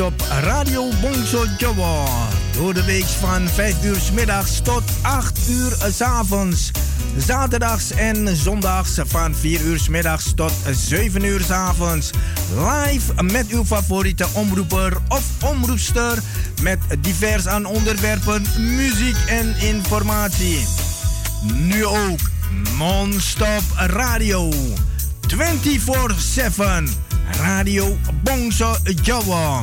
op Radio Bongso Jowo. Door de week van 5 uur middags tot 8 uur s avonds. Zaterdags en zondags van 4 uur middags tot 7 uur s avonds. Live met uw favoriete omroeper of omroepster. Met divers aan onderwerpen, muziek en informatie. Nu ook non-stop radio. 24-7. Radio Bongso Jawa.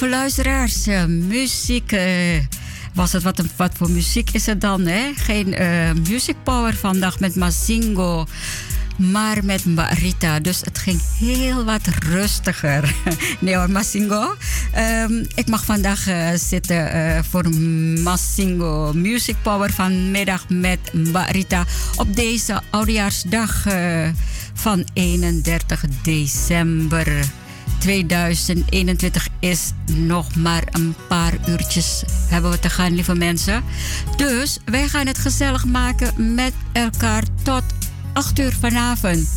Lieve luisteraars. Uh, muziek. Uh, was het wat, wat voor muziek is het dan? Hè? Geen uh, music power vandaag met Mazingo, maar met Marita. Dus het ging heel wat rustiger. nee hoor, Mazingo. Um, ik mag vandaag zitten voor Mazingo Music Power vanmiddag met Marita. Op deze oudejaarsdag van 31 december. 2021 is nog maar een paar uurtjes hebben we te gaan, lieve mensen. Dus wij gaan het gezellig maken met elkaar tot 8 uur vanavond.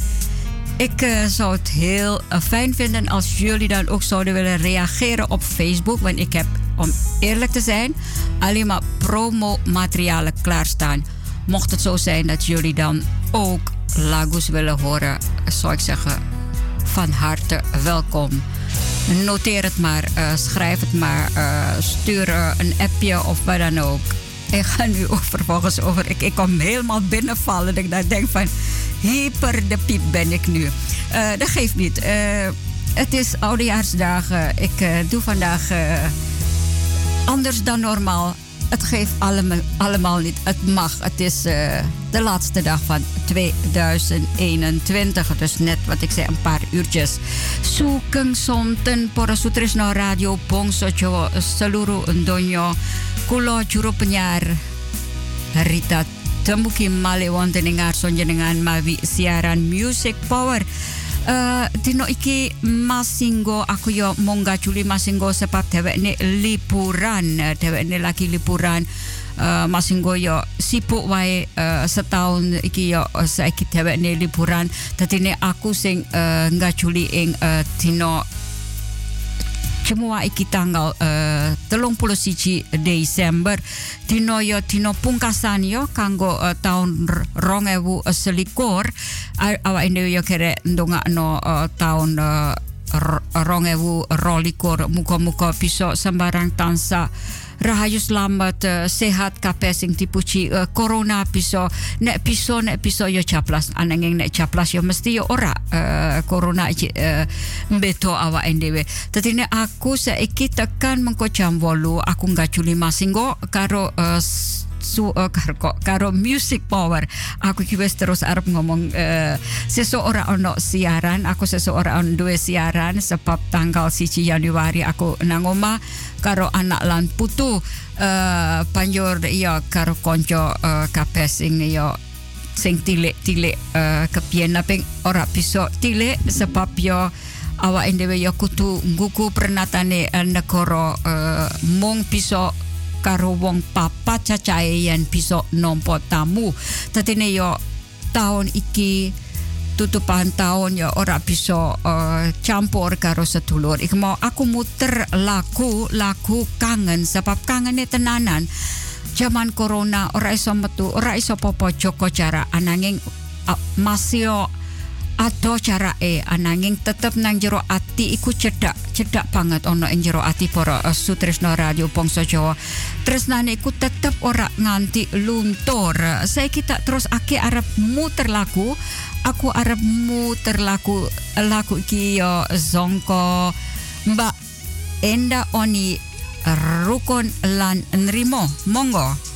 Ik uh, zou het heel uh, fijn vinden als jullie dan ook zouden willen reageren op Facebook. Want ik heb, om eerlijk te zijn, alleen maar promo-materialen klaarstaan. Mocht het zo zijn dat jullie dan ook Lagos willen horen, zou ik zeggen van harte welkom. Noteer het maar, uh, schrijf het maar, uh, stuur uh, een appje of wat dan ook. Ik ga nu ook vervolgens over. Ik, ik kom helemaal binnenvallen. Ik denk van hyper de piep ben ik nu. dat geeft niet. het is oudejaarsdagen. Ik doe vandaag anders dan normaal het geeft allemaal, allemaal niet. Het mag. Het is uh, de laatste dag van 2021. Dus net wat ik zei, een paar uurtjes. Sukeng sonten para sutresno radio pongsocho seluruh ndonyo. Kulo juru Rita Tembuki male wonten ing mawi siaran Music Power. Uh, dino iki masinggo aku yo mongga juli masinggo sebab dhewekne liburan. Dhewekne lagi liburan uh, masinggo yo sibuk wae uh, setahun iki yo saiki dhewekne liburan. Dadi aku sing uh, ngajuli ing uh, dino semua iki tanggal uh, telung puluh siji Desember. Dino yo dino pungkasan yo kanggo uh, tahun rong ewu selikur yo kere ndonga no uh, tahun uh, rong ewu rolikur. Muka-muka piso sembarang tansa rahayu selamat uh, sehat kabeh sing dipuji uh, corona piso nek piso nek piso yo caplas. Nek caplas yo mesti ora uh, corona uh, beto awak dhewe. Dadi nek aku saiki tekan mengko jam 8 aku masinggo karo uh, su uh, karo, karo music power. Aku ki wis terus arep ngomong uh, seseorang ono siaran aku seseorang dua siaran sebab tanggal 1 Januari aku nang oma karo anak lan putu uh, panjur ya karo konco uh, kapes sing ya sing tilik-tilik uh, kepien tapi ora bisa tilik sebab yo awak dhewe yo kutu nguku pernatane uh, negara uh, mung bisa karo wong papa cacahe yen bisa nampa tamu. Tatine yo tahun iki tutupan tahun ya ora bisa uh, campur karo setulur. Ik mau aku muter lagu lagu kangen sebab kangen tenanan. Zaman corona ora iso metu, ora iso popo joko cara ananging uh, masih atau cara ananging tetep nang jero ati iku cedak cedak banget ono ing jero ati para uh, sutresno radio Bangsa Jawa. Tresnane iku tetep ora nganti luntur. Saya kita terus ake arep muter lagu. Aku arep muter lagu lagu iki yo zongko Mbak Enda Oni Rukun lan Nrimo. Monggo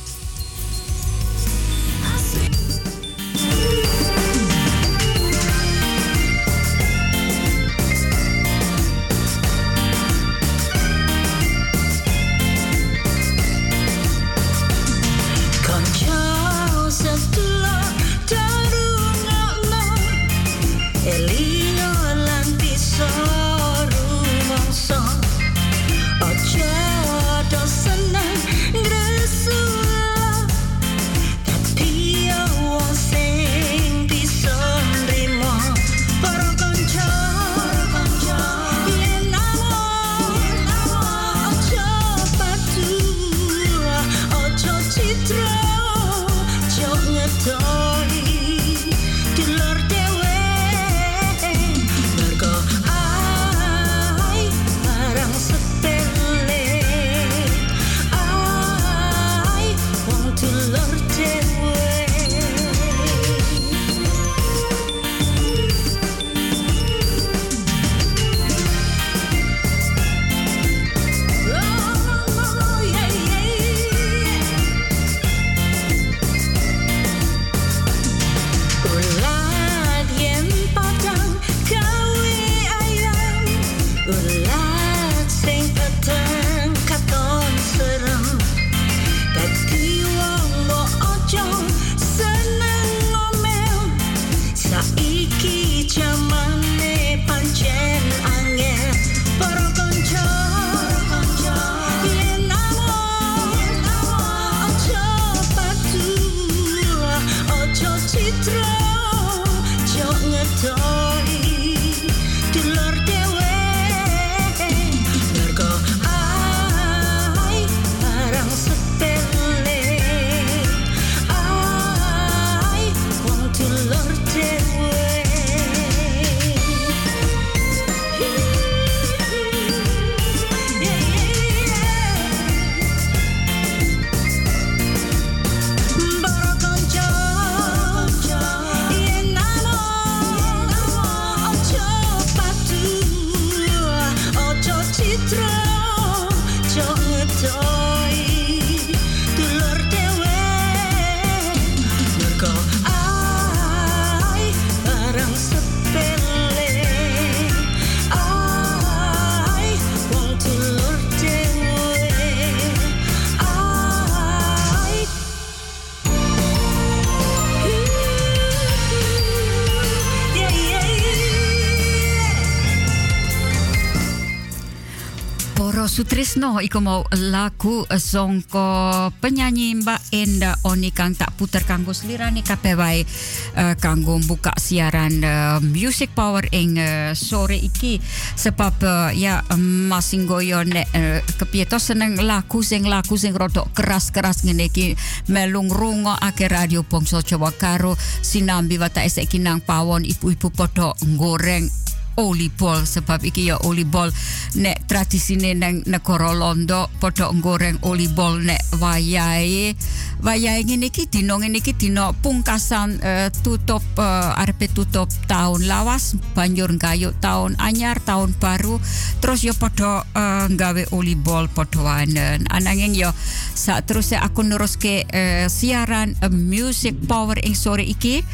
Sutrisno iku mau lagu songko penyanyi Mbak Enda Oni kang tak puter kanggo slirane kabeh uh, kanggo buka siaran uh, Music Power ing uh, sore iki. Sebab ya masing goyo nek sing lagu sing rodok keras-keras ngene iki. Melung rungo ake radio Bangsa Jawa karo sinambi wata esek nang pawon ibu-ibu padha goreng oliebol sebab iki ya oliebol nek tradisine nang negara Londo padha goreng oliebol nek wayahe. Wayahe ngene iki dina ngene iki dina pungkasan uh, tutup uh, arepe tutup tahun lawas banjur gayuk tahun anyar tahun baru. Terus ya padha uh, gawe oliebol padha wanen. Ananging ya sak terus aku neruske uh, siaran uh, music power ing sore iki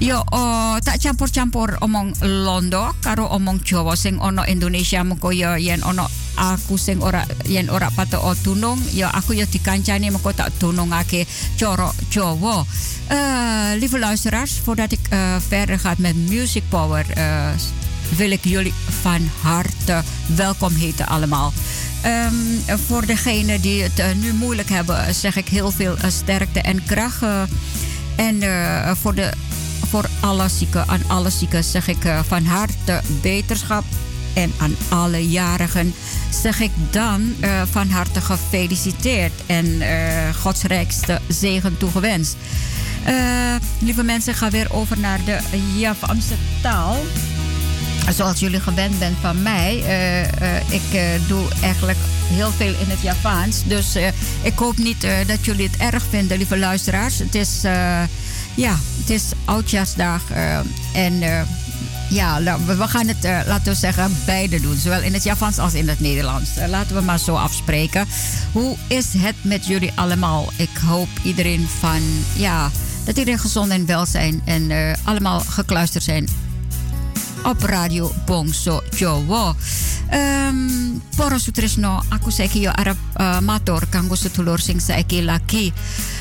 Yo oh, tak campur-campur omong Londo karo omong Jawa sing ono Indonesia mengko yo yen ono aku sing ora yen ora pato o tunung yo aku yo dikancani mengko tak tunungake coro Jawa. Uh, lieve luisteraars, voordat ik uh, verder ga met Music Power, uh, wil ik jullie van harte welkom heten allemaal. Um, voor degenen die het uh, nu moeilijk hebben, zeg ik heel veel uh, sterkte en kracht. En voor de voor alle zieken, aan alle zieken zeg ik uh, van harte beterschap. En aan alle jarigen zeg ik dan uh, van harte gefeliciteerd en uh, Gods rijkste zegen toegewenst. lieve mensen, ga weer over naar de Javaanse taal zoals jullie gewend bent van mij, uh, ik doe eigenlijk heel veel in het Javaans. Dus ik hoop niet dat jullie het erg vinden, lieve luisteraars. Het is, ja, het is oudjaarsdag en ja, we gaan het, laten we zeggen, beide doen. Zowel in het Javans als in het Nederlands. laten we maar zo afspreken. Hoe is het met jullie allemaal? Ik hoop iedereen van, ja, dat iedereen gezond en welzijn en allemaal gekluisterd zijn op Radio Bongso Jowo. Um, poro sutresno aku arep uh, matur kanggo sedulur sing saiki lagi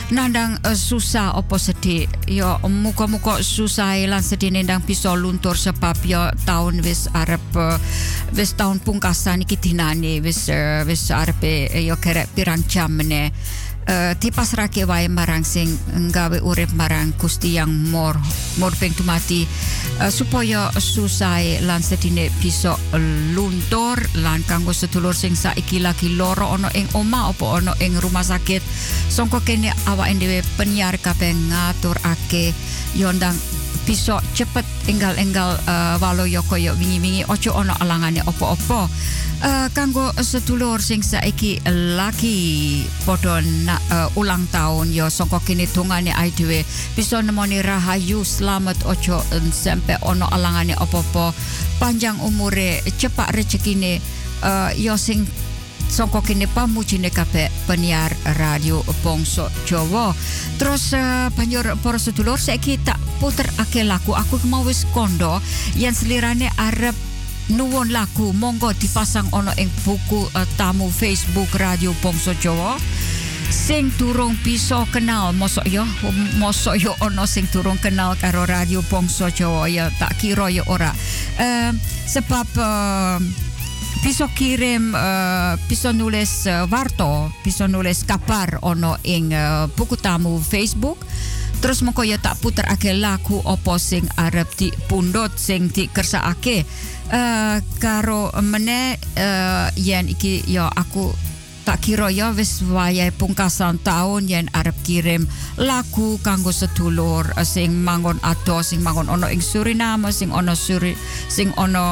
nandang uh, susah opo sedih? Yo muka-muka susah lan sedih nendang bisa luntur sebab yo tahun wis arep uh, wis tahun pungkasan iki dinane wis uh, wis arep yo kerek pirang jam meneh uh, tipas rake wae marang sing nggawe urip marang Gusti yang mor. Mor ping tumati uh, supaya susai lan sedine bisa luntur lan kanggo sedulur sing saiki lagi loro ono ing oma opo ono ing rumah sakit. Songko kene awak dhewe penyiar kabeh ngaturake yondang bisa cepet enggal-enggal uh, yo koyo wingi-wingi ojo ono alangane opo-opo. Uh, kanggo sedulur sing saiki laki podo na, uh, ulang tahun yo songko kini tungane ai dhewe bisa nemoni rahayu selamat ojo sampai ono alangane opo-opo. Panjang umure cepak rezekine uh, yo sing songko kini pamujine kape penyiar radio Bongso Jawa. Terus uh, banjur para sedulur saiki tak puter ake laku aku mau wis kondo yang selirane arep nuwun lagu monggo dipasang ono ing buku uh, tamu Facebook Radio Bongso Jawa. sing turung bisa kenal mosok yo mosok yo ono sing turung kenal karo radio Bongso Jawa ya tak kira yo ora uh, sebab uh, bisa kirim uh, bisa nulis uh, warto. Bisa nulis kapar ono ing uh, buku tamu Facebook. Terus mengko ya tak puter ake laku opo sing arep di pundot sing di uh, karo mene uh, yen iki ya aku tak kira ya wis wayai pungkasan tahun yen arep kirim lagu kanggo sedulur sing mangon ado sing mangon ono ing Suriname sing ono Suri sing ono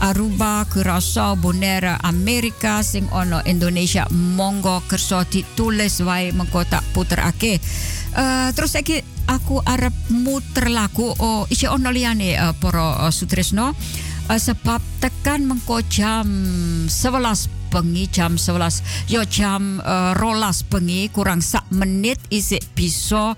Aruba, Curaçao, Bonaire, Amerika, sing ono Indonesia, monggo kerso ditulis wae mengko tak puter ake. Uh, terus lagi aku arep muter lagu oh isi ono liane uh, poro uh, uh, sebab tekan mengko jam 11 bengi jam 11 yo jam uh, rolas bengi kurang sak menit isi bisa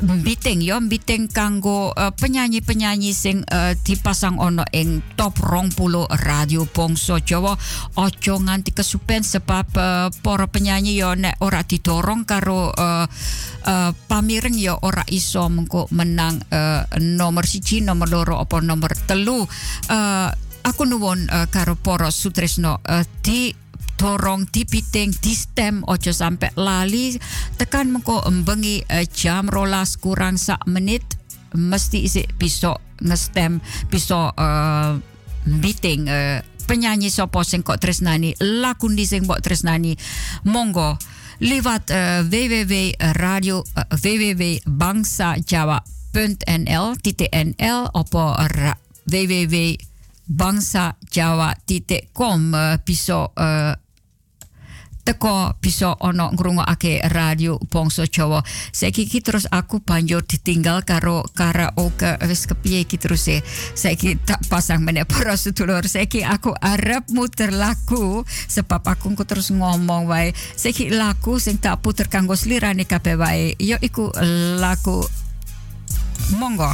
biting yo biting kanggo uh, penyanyi-penyanyi sing uh, dipasang ono ing top rong pulo radio Bongso Jawa. Ojo nganti kesupen sebab uh, para penyanyi yo nek ora didorong karo uh, uh, pamireng yo ora iso mengko menang uh, nomor siji nomor loro apa nomor telu. Uh, aku nuwun uh, karo para sutresno uh, di dorong dipiting di stem ojo sampai lali. Tekan mengko embengi uh, jam rolas kurang sak menit mesti isi pisau ngestem pisau uh, meeting uh, penyanyi sopo sing kok tresnani lakundi sing mbok tresnani. Monggo lewat uh, www radio uh, www bangsa jawa.nl ttnl opo www bangsa jawa.com uh, pisau uh, teko piso ono ngrungo ake radio Pongso Jawa. Saiki iki terus aku banjur ditinggal karo karaoke wis kepiye iki terus e. Saiki tak pasang meneh para sedulur. Saiki aku arep muter lagu sebab aku ku terus ngomong wae. Saiki lagu sing tak puter kanggo slirane kabeh wae. Yo iku lagu Monggo.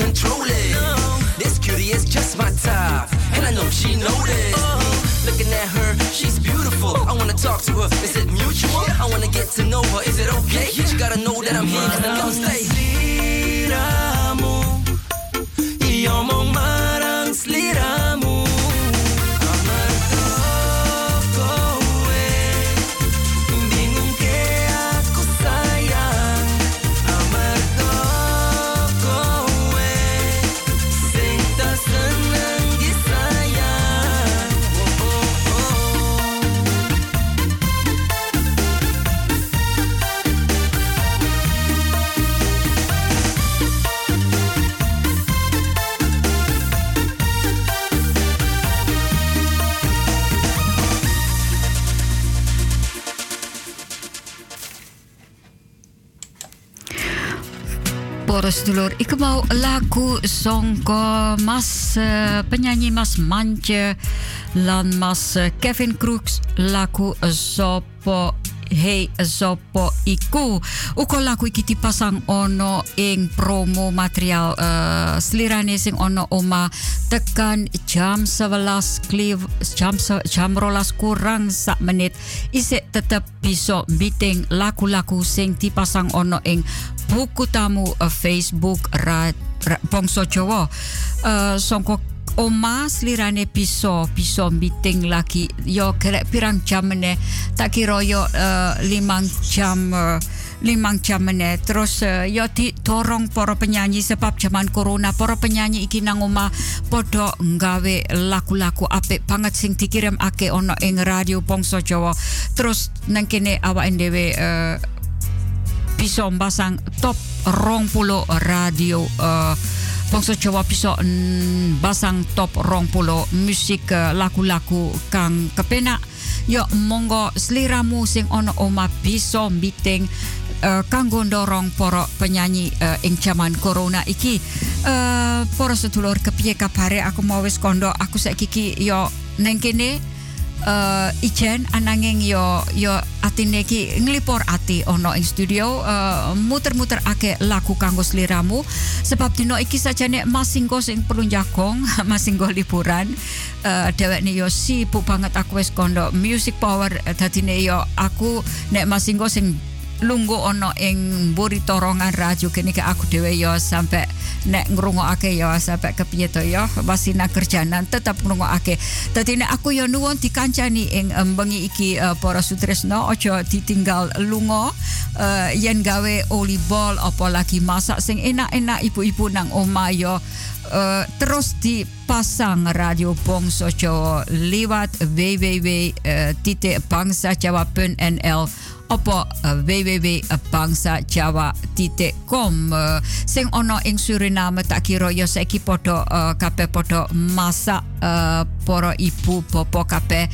Control it. No. This cutie is just my type, and I know she noticed oh. Looking at her, she's beautiful. I wanna talk to her. Is it mutual? I wanna get to know her. Is it okay? You gotta know that I'm here and I'm gonna stay. Sliramu Boros dulur, ik mau lagu songko Mas uh, penyanyi Mas Manje lan Mas Kevin Crooks. Lagu Sopo Hey Sopo Iku. Uko lagu iki dipasang ono ing promo material uh, ono oma tekan jam 11 kliv jam jam rolas kurang sak menit. Ise tetep bisa meeting lagu-lagu sing dipasang ono ing buku tamu uh, Facebook ra, ra Bongso Jawa. Uh, songko oma slirane piso piso meeting lagi yo kerek pirang jam ne tak kira yo uh, limang jam uh, limang jam ne terus uh, yo di torong para penyanyi sebab zaman corona. Para penyanyi iki nang oma podo nggawe laku-laku apik banget sing dikirim ake ono ing radio Bongso Jawa. Terus nang kene awak dhewe bisa basang top rong pulo radio Bangsa Jawa bisa basang top rong pulo musik uh, lagu-lagu kang kepenak. Yo monggo seliramu sing ono oma bisa meeting uh, kanggo ndorong para penyanyi uh, ing jaman corona iki. Uh, para sedulur kepiye kabare? Aku mau wis kondo. Aku saiki yo neng kene uh, ijen ananging yo yo atine ki nglipor ati ono ing studio uh, muter-muter ake laku kanggo sliramu sebab dino iki sajane masinggo sing perlu jagong masinggo liburan. Uh, dewek yo sibuk banget aku wis kondo music power. Dadine yo aku nek masinggo sing lunggu ono ing buri torongan radio kini ke aku dewe yo sampai nek ngrungokake yo sampai kepiye to yo masih kerjanan tetap ngrungokake. Dadi nek aku yo nuwun dikancani ing um, bengi iki uh, para sutresno ojo ditinggal lungo uh, yen gawe oli bol apa lagi masak sing enak-enak ibu-ibu nang oma yo uh, terus dipasang radio Bongso Jawa lewat www.titebangsajawa.nl op uh, www.bangsajawa.com uh, sing ono ing Suriname tak kira ya saiki padha uh, kabeh padha masak uh, para ibu bapak uh,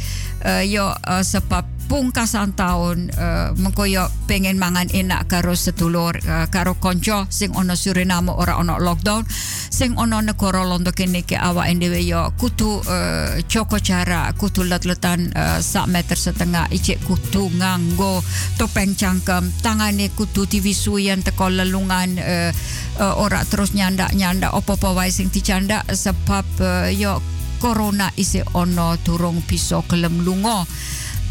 yo sebab pungkasan tahun uh, mengkoyo pengen mangan enak karo sedulur uh, karo konco. Sing ono Suriname ora ono lockdown. Sing ono negara londo kene ke awa dhewe yo kutu uh, joko cara kutu let-letan uh, sak meter setengah. Ijek kutu nganggo topeng cangkem tangane kutu divisuyen teko lelungan uh, uh, ora terus nyandak-nyandak opo-opo wae sing dicanda sebab uh, yo corona isi ono turung kelem lunga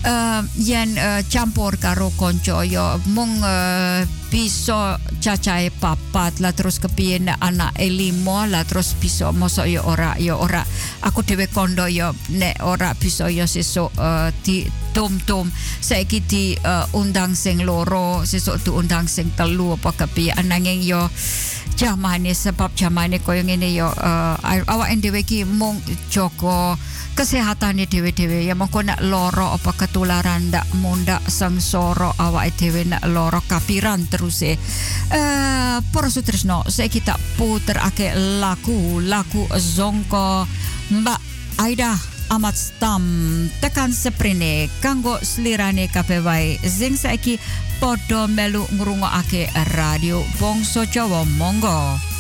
uh, yen uh, campur karo konco yo. Mung uh, bisa cacai papat lah terus kepiye anak elimo lah terus bisa mosok yo ora yo ora. Aku dhewe kondo yo nek ora bisa yo sesuk di tom-tom saiki di uh, undang sing loro sesuk tu undang sing telu apa kepiye ananging yo jamane sebab jamane koyo ngene yo uh, awak dhewe ki mung joko kesehatan dewe-dewe ya mongko nak loro apa ketularan ndak munda sengsara awak dewe nak loro kapiran terus e. Uh, para sutresno saya kita puter ake laku laku zongko mbak Aida amat stam. Tekan seprene kanggo slirane kabeh wae. Sing saiki padha melu ngrungokake radio Bongso Jawa. Monggo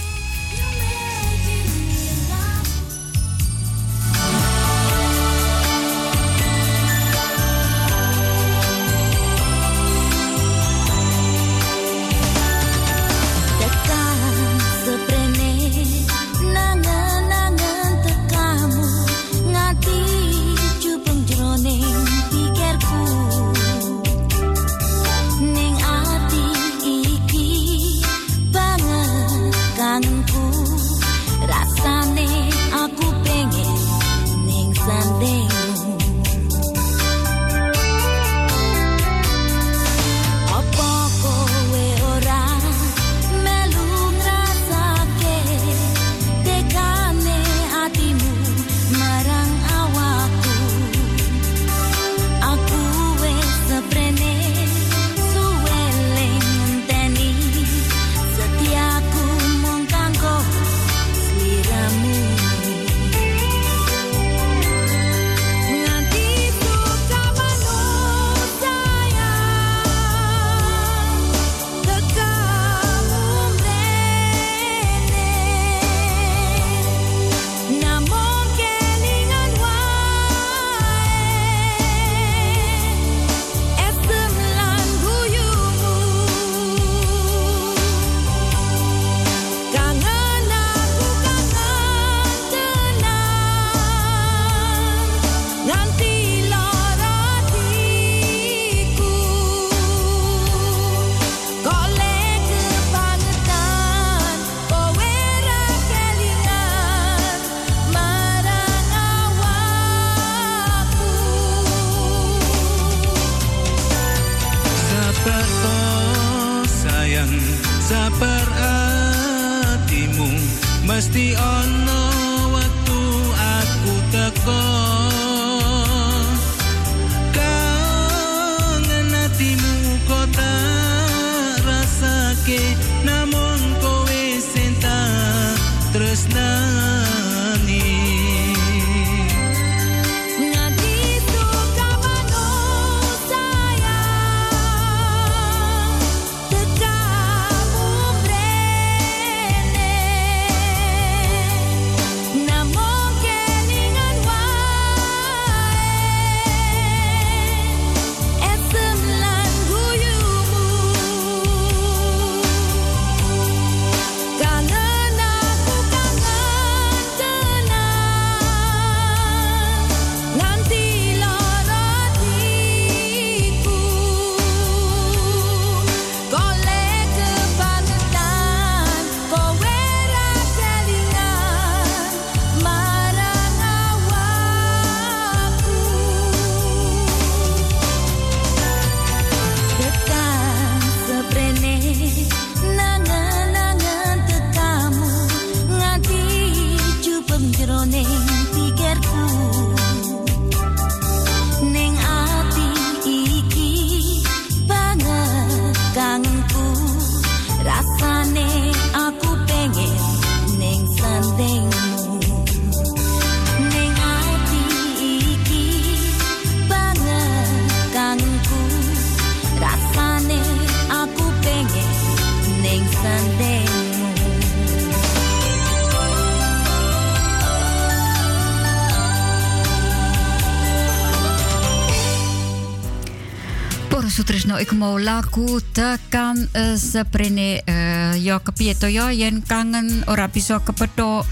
laku tekan uh, seprene uh, yo kepieto yo yen kangen ora bisa kepetok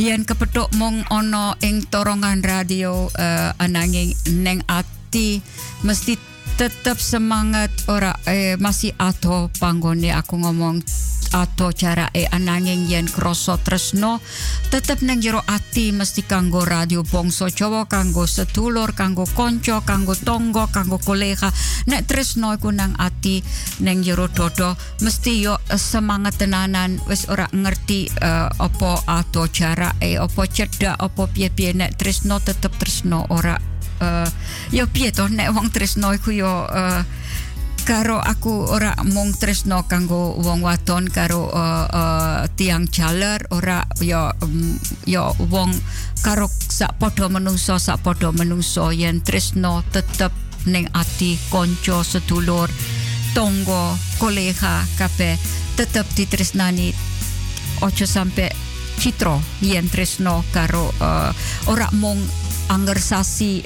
yen kepetok mong ono ing torongan radio uh, ananging neng ati mesti tetap semangat ora eh, masih atau panggone. Aku ngomong atau cara e ananging yen kroso tresno tetep nang jero ati mesti kanggo radio bongso Jawa kanggo setulur kanggo konco kanggo tonggo kanggo kolega nek tresno iku nang ati nang jero dodo mesti yo semangat tenanan wis ora ngerti uh, opo atau cara e opo cedak opo piye-piye. Nek tresno tetep tresno ora uh, yo piye to nek wong tresno iku yo uh, karo aku ora mung tresno kanggo wong wadon karo uh, uh, tiang jaler ora yo um, yo wong karo sak padha menungso sak padha menungso yen tresno tetep ning ati konco sedulur tonggo kolega kape tetep ditresnani. Ojo sampe citro yen tresno karo uh, ora mung angger sasi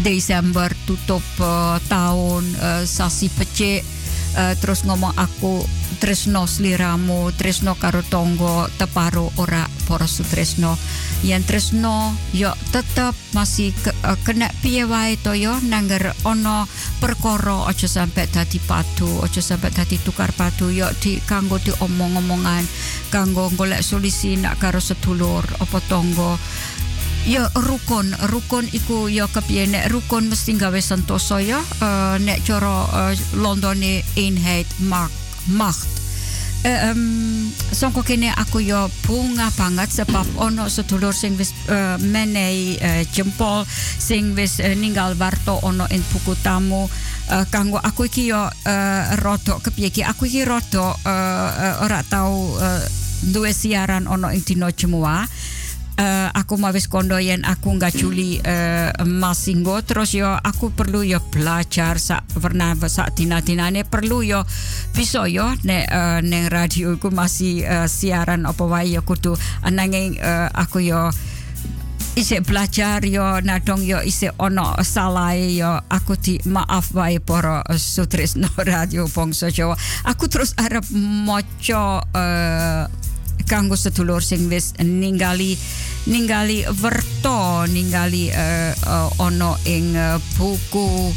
Desember tutup uh, tahun uh, sasi pecik. Uh, terus ngomong aku tresno sliramu tresno karo tonggo teparo ora para sutresno. Yang tresno yo tetap masih ke, uh, kena piye wae to yo? Nangger ono perkara aja sampai dadi padu aja sampai dadi tukar padu yo di kanggo di omong-omongan kanggo golek solusi nak karo sedulur apa tonggo Ya rukun, rukun iku ya kepiye? Nek rukun mesti gawe sentosa ya. Uh, nek cara uh, Londone eenheid macht macht. Uh, um, songko kene aku yo bunga banget sebab ono sedulur sing wis uh, menei uh, jempol sing wis uh, ninggal warto ono in buku tamu. Uh, kanggo aku iki yo uh, rodok kepiye iki? Aku iki rodok uh, uh, ora tau uh, duwe siaran ono ing dino jemua uh, aku mau wis kondo yen aku nggak culi uh, masinggo terus yo aku perlu yo belajar sak pernah sak tina tinane perlu yo bisa yo ne uh, neng radio aku masih uh, siaran apa wae yo kudu ananging uh, aku yo isi belajar yo nadong yo isi ono salah yo. Aku di maaf wae poro sutris no radio bongso Jawa. Aku terus harap moco uh, kanggo sedulur sing wis ningali ningali werto ningali uh, uh, ono ing uh, buku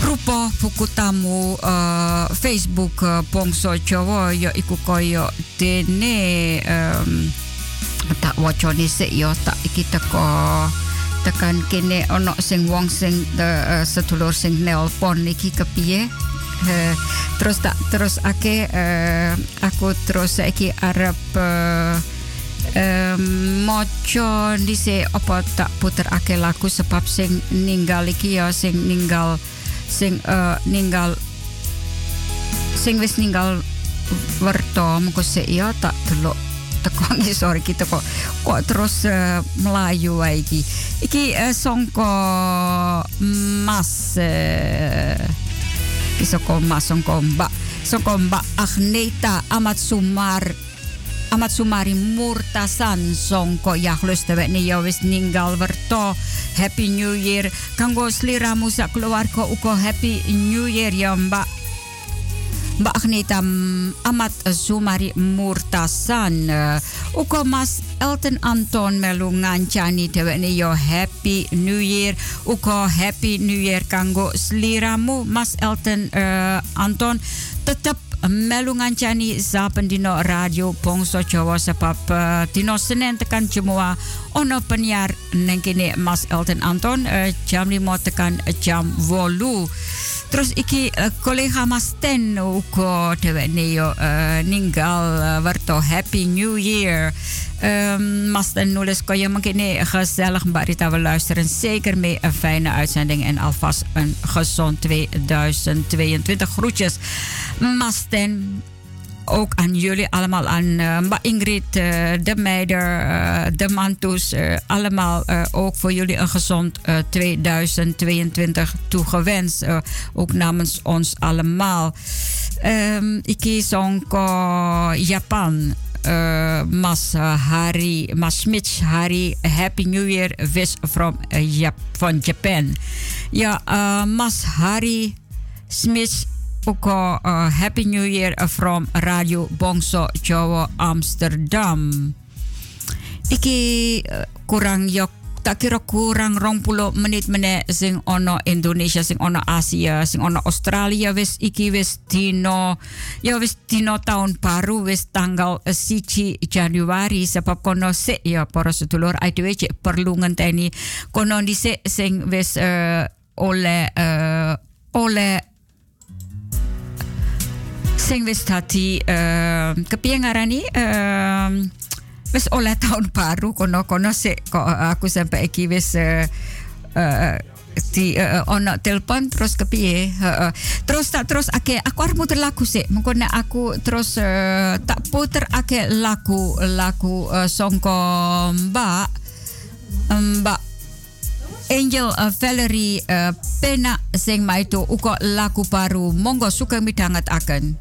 rupa buku tamu uh, Facebook uh, Bongso Jawa ya iku koyo dene um, tak wacane sik ya tak iki teko tekan kene ono sing wong sing de, uh, sedulur sing nelpon iki kepiye Uh, terus tak terus ake uh, aku terus saiki arep uh, um, moco dise apa tak puter ake lagu sebab sing ninggal iki ya sing ninggal sing uh, ninggal sing wis ninggal werto mengko se iya tak delok teko sorry kita kok kok terus uh, melayu wae iki? Iki uh, songko mas uh, mbak songko mbak Agneta amat sumar amat sumari murtasan songko yahlus tewekne ya wis ninggal werto happy new year kanggo sliramu sak keluarga uko happy new year ya mbak Amat Sumari Murtasan Uko Mas Elton Anton melu ngancani dheweke yo happy new year. Uko happy new year kanggo sliramu Mas Elton uh, Anton. Tetap melu ngancani zapen dino radio Bongso Jawa sebab uh, dino Senin tekan ono penyiar neng Mas Elton Anton uh, jam 5 tekan jam 8 Terus iki uh, kolega Mas Ten uko dheweke yo uh, ninggal werto Happy New Year. Um, Mas Ten nulis kan je gezellig Mbak Rita luisteren zeker mee een fijne uitzending en alvast een gezond 2022 groetjes. Mas Ten ook aan jullie allemaal, aan uh, Ingrid, uh, de Meider, uh, de Mantus, allemaal ook voor jullie een gezond 2022 toegewenst. ook namens ons allemaal. Ik kies ook Japan. Mas Hari, Mas Smith Hari, Happy New Year, wish from Jap van Japan. Ja, Mas Hari Smith ook uh, Happy New Year from Radio Bongso Jawa Amsterdam. Iki kurang yok tak kira kurang rong puluh menit meneh sing ono Indonesia sing ono Asia sing ono Australia wis iki wis dino ya wis dino tahun baru wis tanggal siji Januari sebab kono se ya para sedulur IDW perlu ngenteni kono dhisik sing wis oleh oleh sing wis dadi uh, kepiye ngarani uh, wis oleh tahun baru. Kono-kono sik kok aku sampai iki wis uh, di ono telepon terus kepiye? Uh, terus tak terus ake aku harus muter lagu sih mungkin aku terus uh, tak puter ake lagu lagu uh, songko mbak mbak Angel uh, Valerie uh, Pena sing ma itu uko lagu baru. Monggo suka midanget akan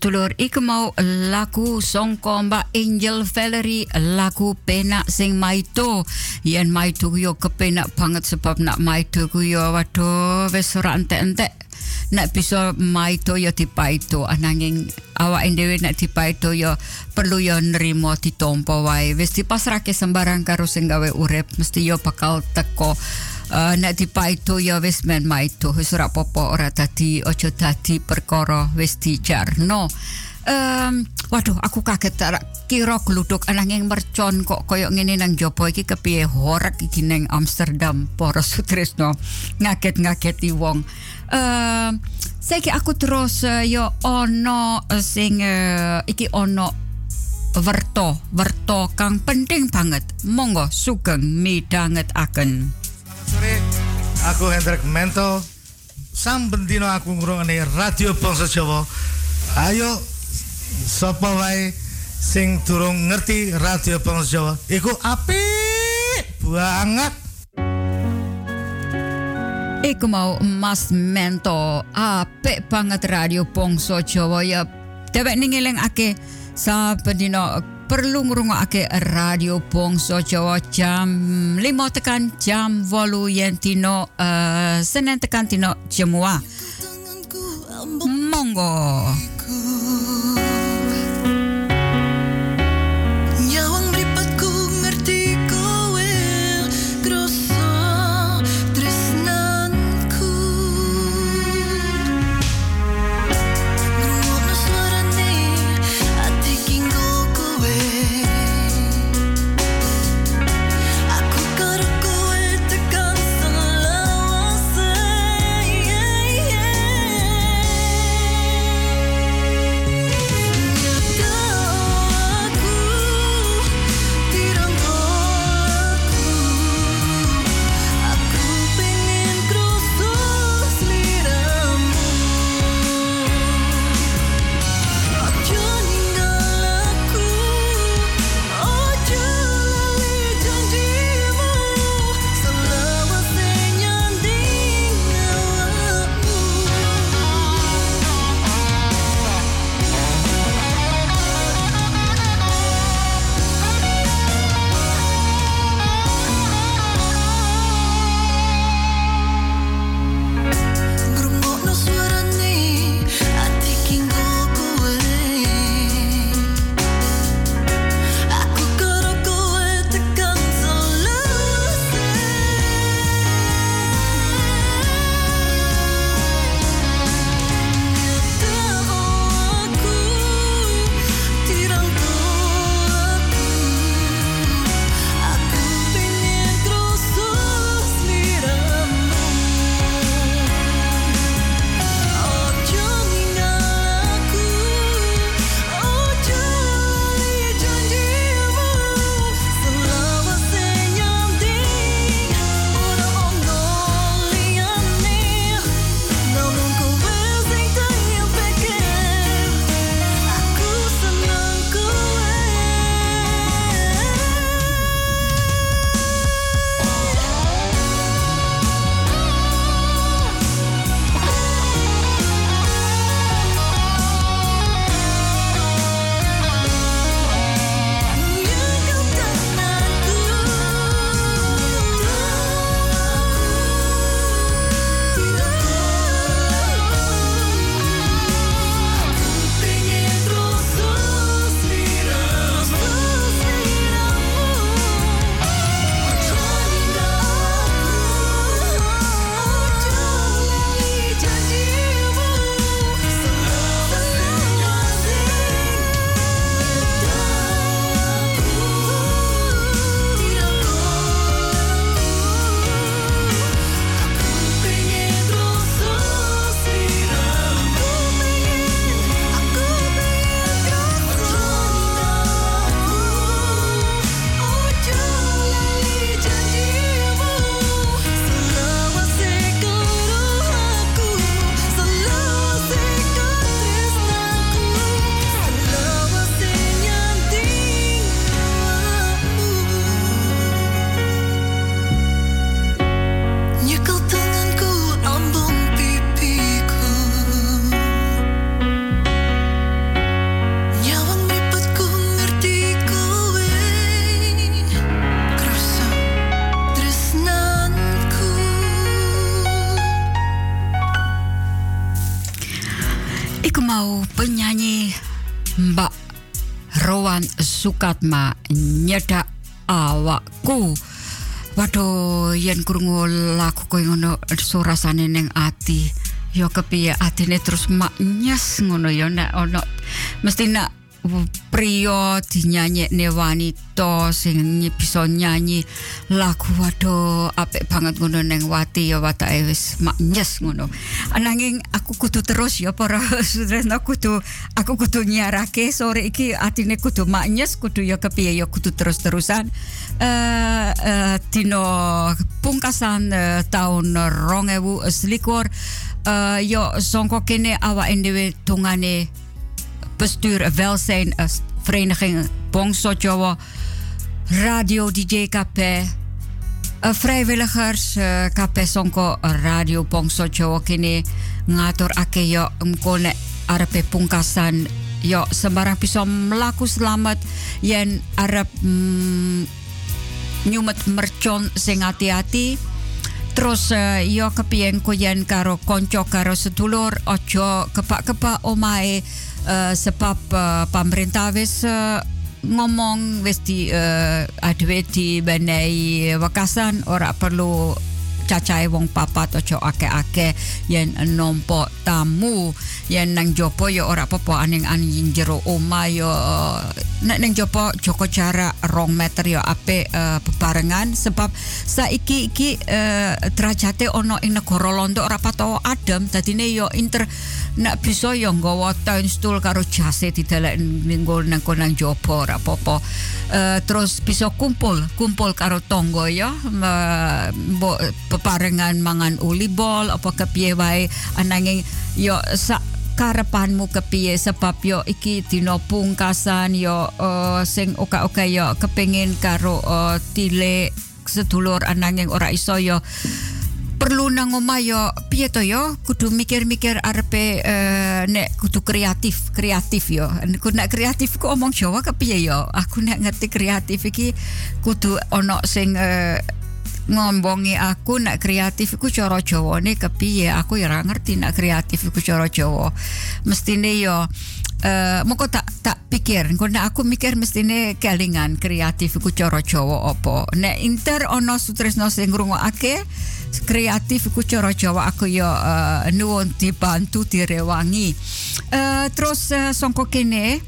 Para setulur ik mau laku songkomba Angel Valerie laku pena sing maito. Yen maito yo kepena banget sebab nak maito yo waduh wis ora ente-ente. Nak bisa maito yo dipaito ananging awak dhewe nak dipaito yo perlu yo nrimo ditompo wae. Wis dipasrahke sembarang karo sing gawe urip mesti yo bakal teko uh, nek dipaito ya wis men maito wis apa-apa ora dadi aja dadi perkara wis dijarno. Um, waduh aku kaget tak kira gluduk ananging mercon kok koyo ngene nang jopo iki kepiye? Horak iki nang Amsterdam para sutresno ngaget-ngageti wong. Uh, saiki aku terus uh, yo ono sing uh, iki ono werto werto kang penting banget. Monggo sugeng midanget akan sore aku Hendrik Mento saben dina aku ngrungokne Radio Bangsa Jawa. Ayo sapa wae sing durung ngerti Radio Bangsa Jawa? Iku apik banget. Iku mau Mas Mento apik banget Radio Bangsa Jawa. Ya dewek ning ake saben dina perlu ngrungokake radio Bangsa Jawa jam 5 tekan jam 8 yen tino uh, Senin tekan tino Jemua. Monggo. Mau penyanyi Mbak Rowan Sukatma nyeda awakku. Waduh, yen krungu lagu koyo ngono surasane ning ati. Ya kepiye atine terus mak nyes ngono ya nek ono mesti nak pria dinyanyekne wanita sing bisa nyanyi lagu waduh apik banget ngono neng wati ya watake wis maknyes ngono. Ananging aku kudu terus ya para sudresno kudu aku kudu nyiarake. Sore iki atine kudu maknyes kudu ya kepiye ya kudu terus-terusan. Eh uh, uh, dino pungkasan 2024 uh, yo songko kene awa dhewe tungane bestuur welzijn vereniging Bongso Jowo, Radio DJ KP, vrijwilligers KP Sonko Radio Bongso Jowo kini ngatur ake yo mkone arepe pungkasan yo. Sembarang bisa melaku selamat yen arep mm, nyumet mercon sing hati-hati. Terus uh, yo kepien koyen karo konco karo sedulur ojo kepak-kepak omae uh, sebab uh, pemerintah wis uh, ngomong wis di uh, di benai wakasan ora perlu cacai wong papat ojo ake-ake yen tamu yen nang jopo yo ora apa aning aning jero oma yo nek nang jopo joko cara rong meter yo ape uh, bebarengan. Sebab saiki iki uh, derajate ono ing negara londo ora pato adem. Dadine yo inter nak bisa yo nggawa stool karo jase didelek ning nang nang jopo ora apa uh, terus bisa kumpul kumpul karo tonggo yo uh, bebarengan mangan uli bol apa kepiye wae. Ananging yo sa karepanmu kepiye sebab yo iki dino pungkasan yo uh, sing oka-oka yo kepengin karo uh, tile sedulur ananging ora iso yo perlu nang omah yo piye to yo? Kudu mikir-mikir arepe uh, nek kudu kreatif kreatif yo. Kudu nek kreatif ku omong Jawa kepiye yo? Aku nek ngerti kreatif iki kudu ono sing uh, aku nak kreatif iku cara Jawa ne kepiye aku ya ngerti nak kreatif iku cara Jawa. Mestine yo Uh, moko tak tak pikir. Karena aku mikir mestine kelingan kreatif iku cara Jawa apa? Nek inter ono sutresno sing ngrungokake kreatif iku cara Jawa aku yo uh, nuwun dibantu direwangi. Uh, terus uh, songko kene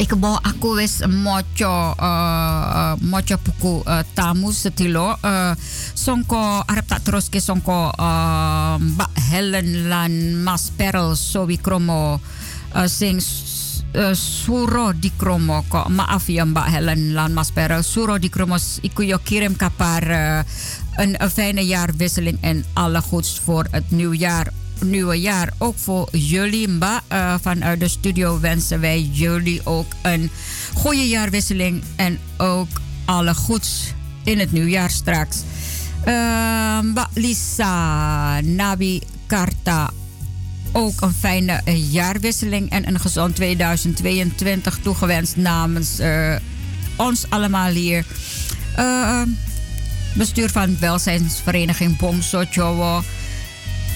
ik mau aku wis maca uh, maca buku uh, tamu setilo uh, songko arep tak terus ke songko uh, Mbak Helen lan Mas Perel Sowi Kromo uh, sing uh, suro di kromo kok maaf ya Mbak Helen lan Mas Perel suro di kromo iku yo kirim kabar uh, een fijne jaarwisseling en alle goeds voor het nieuwjaar nieuwe jaar. Ook voor jullie, Mba. Uh, vanuit de studio wensen wij jullie ook een goede jaarwisseling. En ook alle goeds in het nieuwjaar straks. Uh, Mba Lisa, Nabi Karta. Ook een fijne jaarwisseling en een gezond 2022 toegewenst namens uh, ons allemaal hier. Bestuur van welzijnsvereniging Bomso Jowo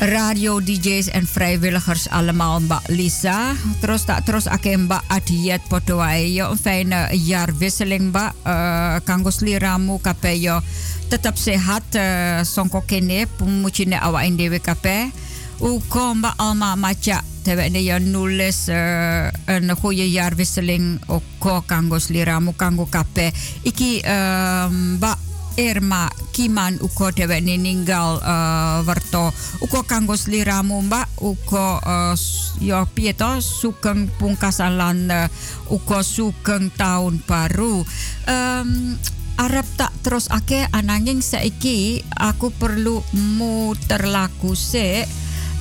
radio DJ's en vrijwilligers allemaal Lisa. Terus tak terus ake Mbak Adiet Podoai. Yo een fijne jaarwisseling Mbak. Uh, kangos liramu kape yo tetap sehat uh, songko kene pumucine awa indewe kape. Uko Mbak Alma Maca Terwijl je nulis uh, een goede jaarwisseling ook kangos liramu kango kape. Iki uh, Mbak Irma kiman uko dewe ninggal uh, werto. Uko kanggo sliramu mbak uko uh, eh, yo pieto sugeng pungkasan lan eh, uh, uko sugeng tahun baru. Um, Arab tak terus ake ananging saiki aku perlu muter lagu sik.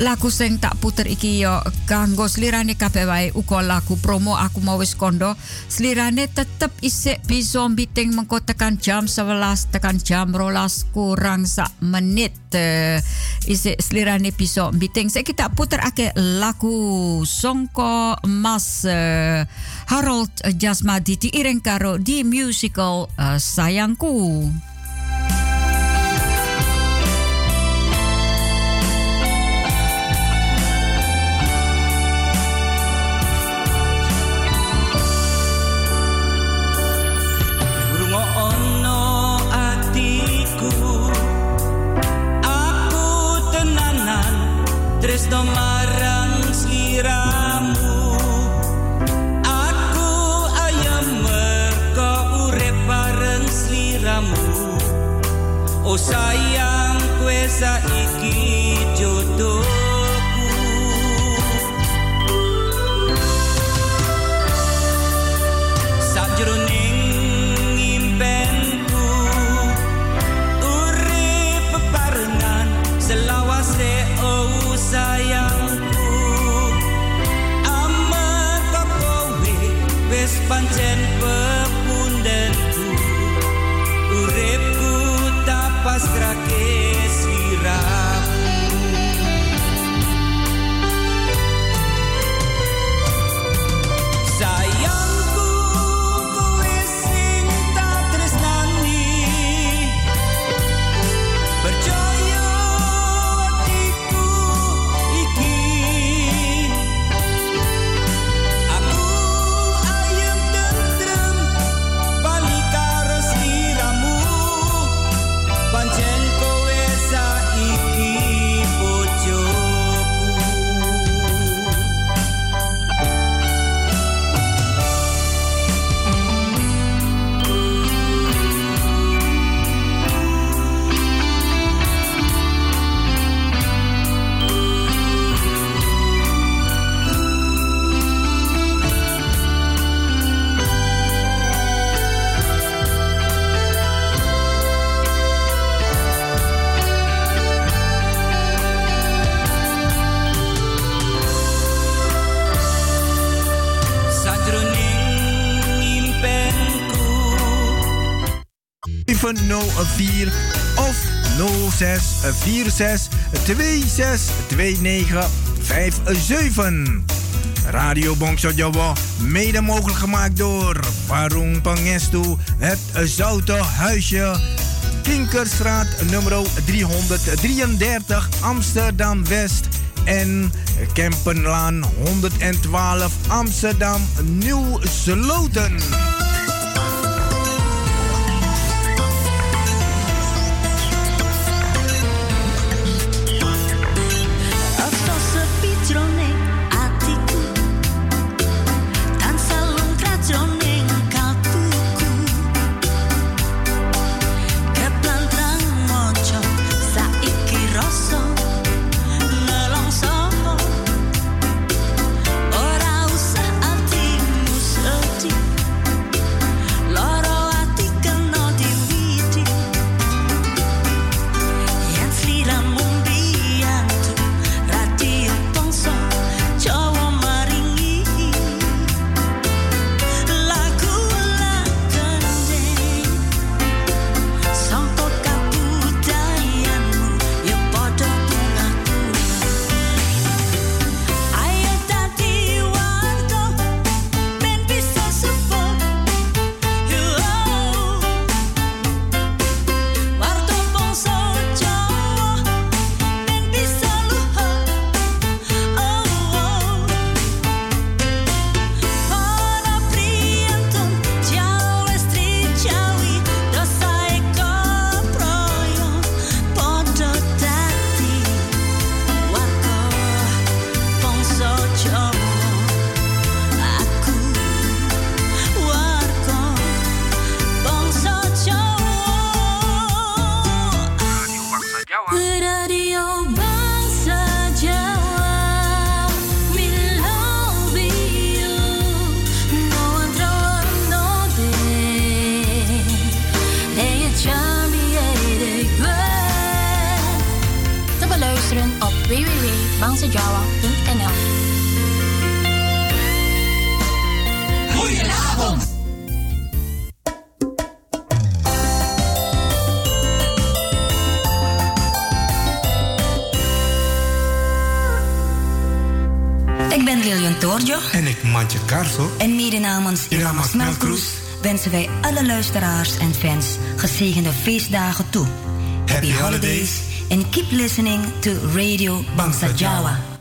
Lagu sing tak puter iki yo kanggo slirane kabeh wae lagu promo aku mau wis kondo. Slirane tetep isik bisa meeting mengko tekan jam 11 tekan jam rolas kurang sak menit. Isik slirane bisa meeting saya kita puter ake lagu songko mas Harold Jasmadi di iring karo di musical uh, sayangku Wis do marang Aku ayam merkau urip bareng Oh sayang kue saiki wis pancen pepundhenku uripku tak pasrah 704 of 0646 262957. Radio Java mede mogelijk gemaakt door Warung Pangestu, het Zoute Huisje, Kinkerstraat nummer 333 Amsterdam West en Kempenlaan 112 Amsterdam Nieuw Sloten. luisteraars en fans gezegende feestdagen toe. Happy holidays and keep listening to Radio Bangsa Jawa.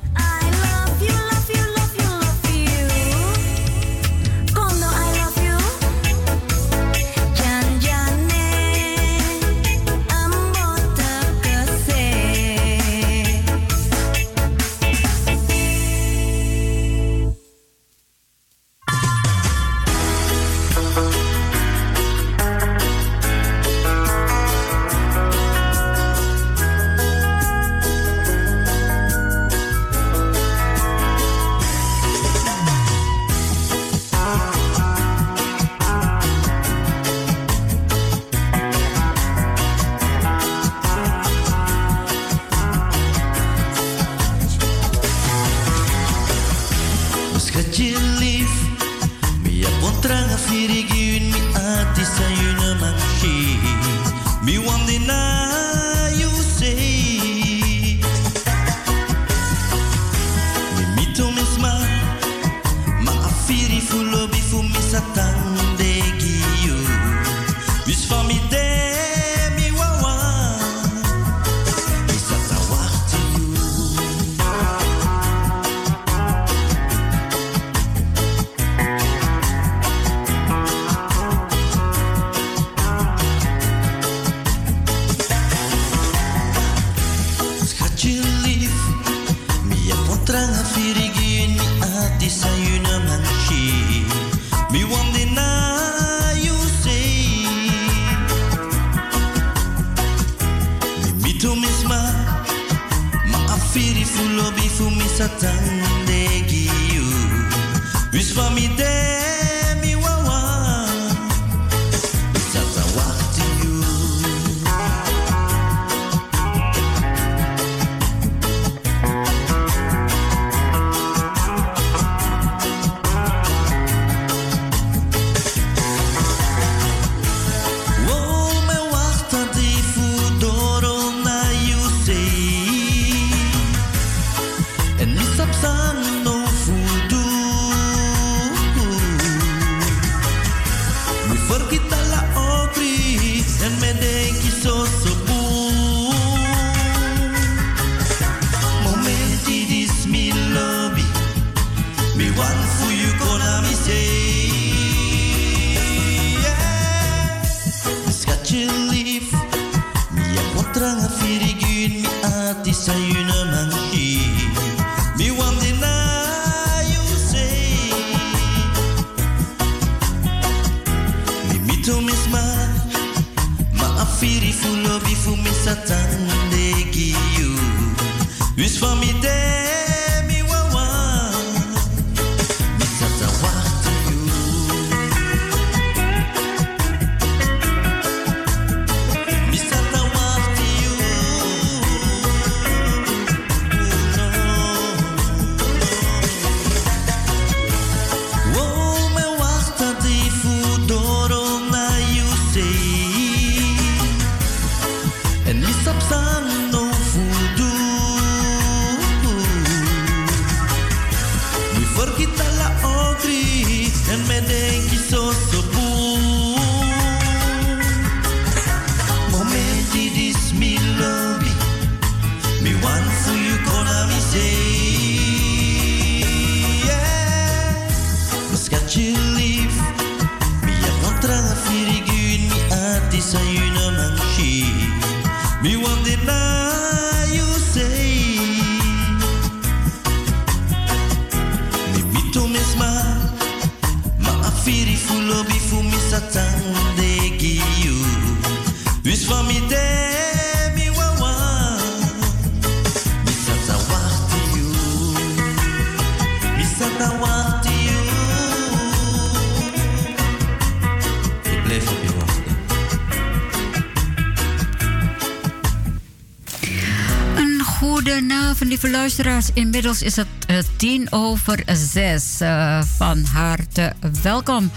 Een goede avond, lieve luisteraars. Inmiddels is het eh, tien over zes. Eh, van harte welkom.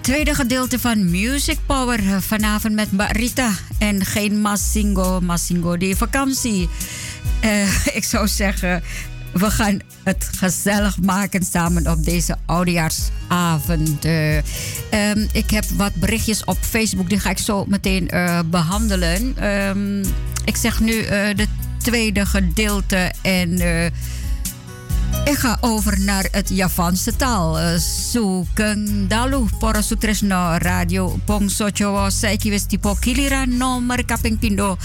Tweede gedeelte van Music Power eh, vanavond met Marita. En geen Massingo, Massingo die vakantie. Ik zou zeggen, we gaan het gezellig maken samen op deze oudejaarsavond. Eh, ehm, ik heb wat berichtjes op Facebook, die ga ik zo meteen eh, behandelen. Ehm, ik zeg nu eh, de tweede gedeelte en eh, ik ga over naar het Javanse taal. Uh, Sukeng dalu pora sutresno radio pongso Jawa saiki wis tipo kiliran nomor kaping pindo.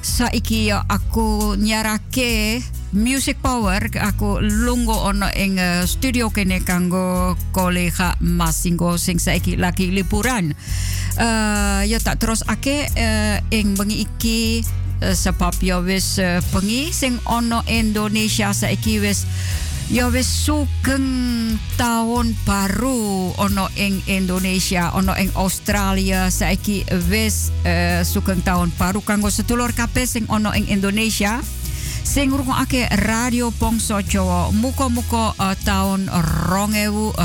Saiki aku nyarake Music Power aku lungo ono ing eh, studio kene kanggo kolega Masingo sing saiki lagi liburan. Eh ya tak terus ake eh, ing bengi iki eh, sebab ya wis eh, bengi sing ono Indonesia saiki wis Ya wis sugeng tahun baru ono ing Indonesia, ono ing Australia, saiki wis eh, sugeng tahun baru kanggo sedulur kabeh sing ono ing Indonesia. Sing ngrungokake Radio Pongso Jawa. Muga-muga uh, tahun 2024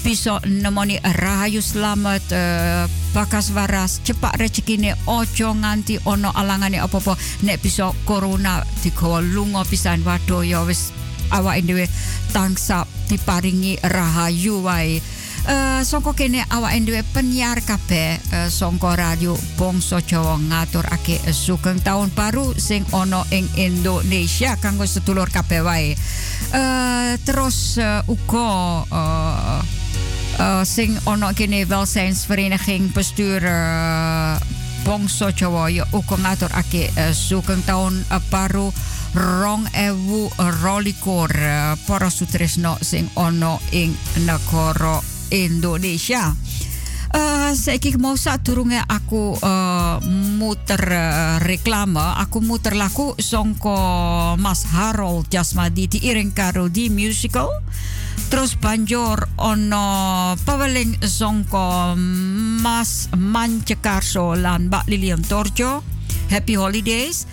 piso nemoni rahayu slamet uh, bakas waras cepat rezekine ojo nganti ono alangane apa-apa. Nek piso corona digawa lunga pisan. Waduh ya wis awak dhewe tangsa diparingi rahayu wae. Uh, songko kene awak dhewe penyiar kabeh uh, songko radio Bongso Jawa ngatur ake sugeng tahun baru sing ono ing Indonesia kanggo sedulur kabeh wae. Uh, terus uh, uga uh, uh, sing ono kene welzijnsvereniging bestuur uh, Bongso Jawa ya uga ngatur ake uh, sugeng tahun uh, baru rong ewu rolikor uh, para sutresno sing ono ing negara Indonesia. Uh, saiki mau turunge aku uh, muter uh, reklame, aku muter laku songko Mas Harold Jasmadi diiring karo di musical. Terus banjur ono paweling songko Mas Mancekarso lan Mbak Lilian Torjo. Happy Holidays.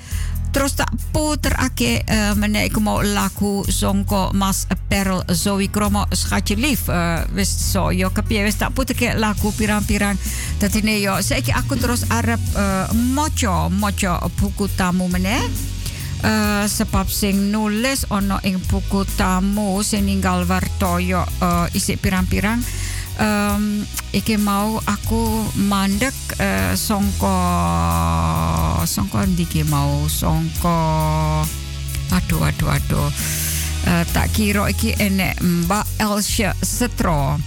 Terus tak puter ake uh, mau laku songko mas perel Zoe kromo schatje lief. Uh, wis so yo kapie wis tak laku pirang-pirang. Dat ini yo seiki aku terus arep uh, mocho mocho buku tamu meneer. Uh, sebab sing nulis ono ing buku tamu sing ninggal wartoyo uh, isi pirang-pirang um, iki mau aku mandek uh, songko songko ndiki mau? Songko aduh aduh aduh. Uh, tak kira iki enek Mbak Elsha Setro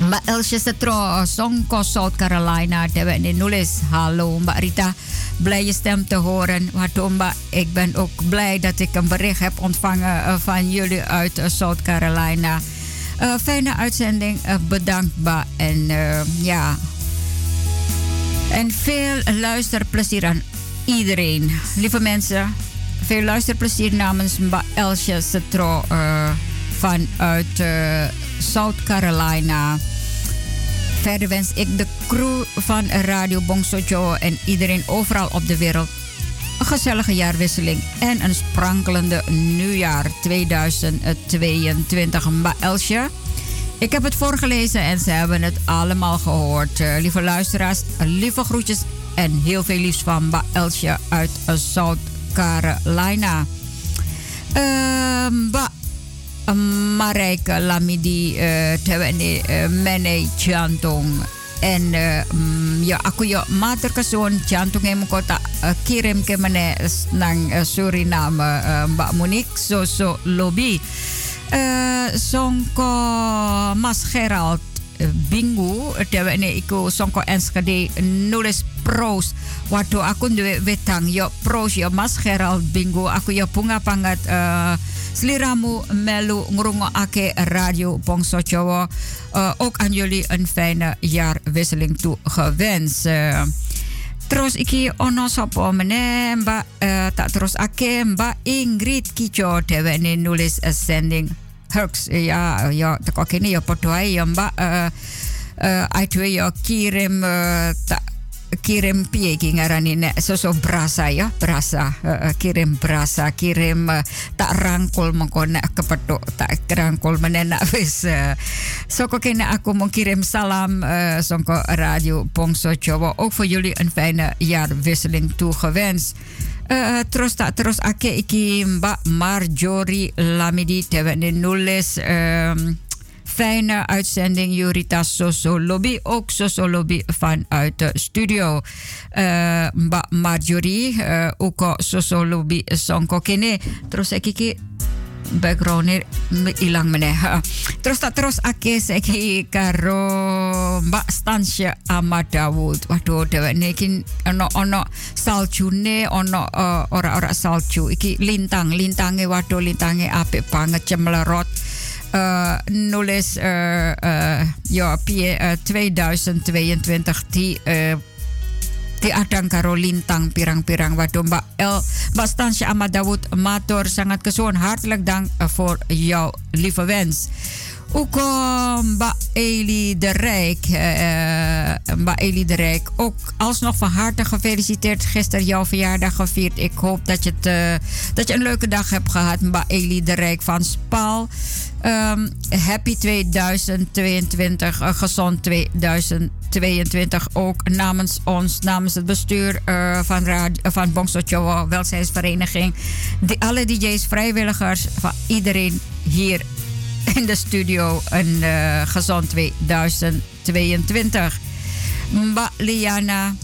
Mbak Elsha Setro songko South Carolina dewek nulis hallo Mbak Rita blij je stem te horen. Mbak, ik ben ook blij dat ik een bericht heb ontvangen van jullie uit South Carolina. Uh, fijne uitzending. Uh, bedankt. En uh, ja. En veel luisterplezier aan iedereen. Lieve mensen, veel luisterplezier namens Mba Elsje Setro vanuit South Carolina. Verder wens ik de crew van Radio Bongsojo en iedereen overal op de wereld een gezellige jaarwisseling en een sprankelende nieuwjaar 2022. Mba Elsje, ik heb het voorgelezen en ze hebben het allemaal gehoord. Uh, lieve luisteraars, lieve groetjes en heel veel liefs van Mba Elsje uit South Carolina. Uh, Marijke Lamidi, uh, Tewene, uh, Mene Chantong. En ya aku yo mater kesuwun jantung em kota kirim ke mene nang uh, Suriname uh, Mbak Munik Soso Lobby. Songko Mas Gerald Bingu dheweke iku songko Enschede nulis pros waduh aku duwe wetang yo pros yo Mas Gerald Bingu aku yo bunga banget Sliramu melu ake radio Bongso Jawa. Uh, ook aan jullie een fijne jaarwisseling toegewenst. Uh, terus iki ono sapa meneh Mbak uh, tak terus ake Mbak Ingrid Kijo dheweke nulis sending hugs ya ya teko kene ya padha ya Mbak uh, uh, ya kirim kirim piye iki ngarani nek soso brasa ya. Brasa uh, kirim brasa. Kirim uh, tak rangkul mengko nek kepethuk tak rangkul menenak wis uh, soko kene aku mau kirim salam uh, songko radio Bongso Jawa. Ook voor jullie een fijne jaarwisseling toegewenst. Uh, terus tak terus ake iki Mbak Marjorie Lamidi tewe nulis um, fijne uitzending, Jurita Soso Lobby. Ook Soso Lobby vanuit de studio. Uh, Marjorie, uh, ook Soso Lobby Sonko Kene. Terus ik kiki background ilang meneh. Terus tak terus ake seki karo Mbak Stansya Ahmad. Waduh, dewe iki ono ono saljune ono uh, ora-ora salju. Iki lintang, lintange waduh lintange apik banget cemlerot uh, nulis uh, uh, ja, pie, 2022 die di adang lintang pirang-pirang waduh Mbak El Ahmad Dawud Mator sangat kesuwen hartelijk dank voor jouw lieve wens Ook Mba Eli de Rijk. Uh, Mba Eli de Rijk. Ook alsnog van harte gefeliciteerd. Gisteren jouw verjaardag gevierd. Ik hoop dat je, het, uh, dat je een leuke dag hebt gehad. Mba Eli de Rijk van Spaal. Um, happy 2022. Uh, gezond 2022. Ook namens ons, namens het bestuur van, radio, van Welzijnsvereniging. Alle DJ's, vrijwilligers, van iedereen hier in de studio een uh, gezond 2022. Mba Liana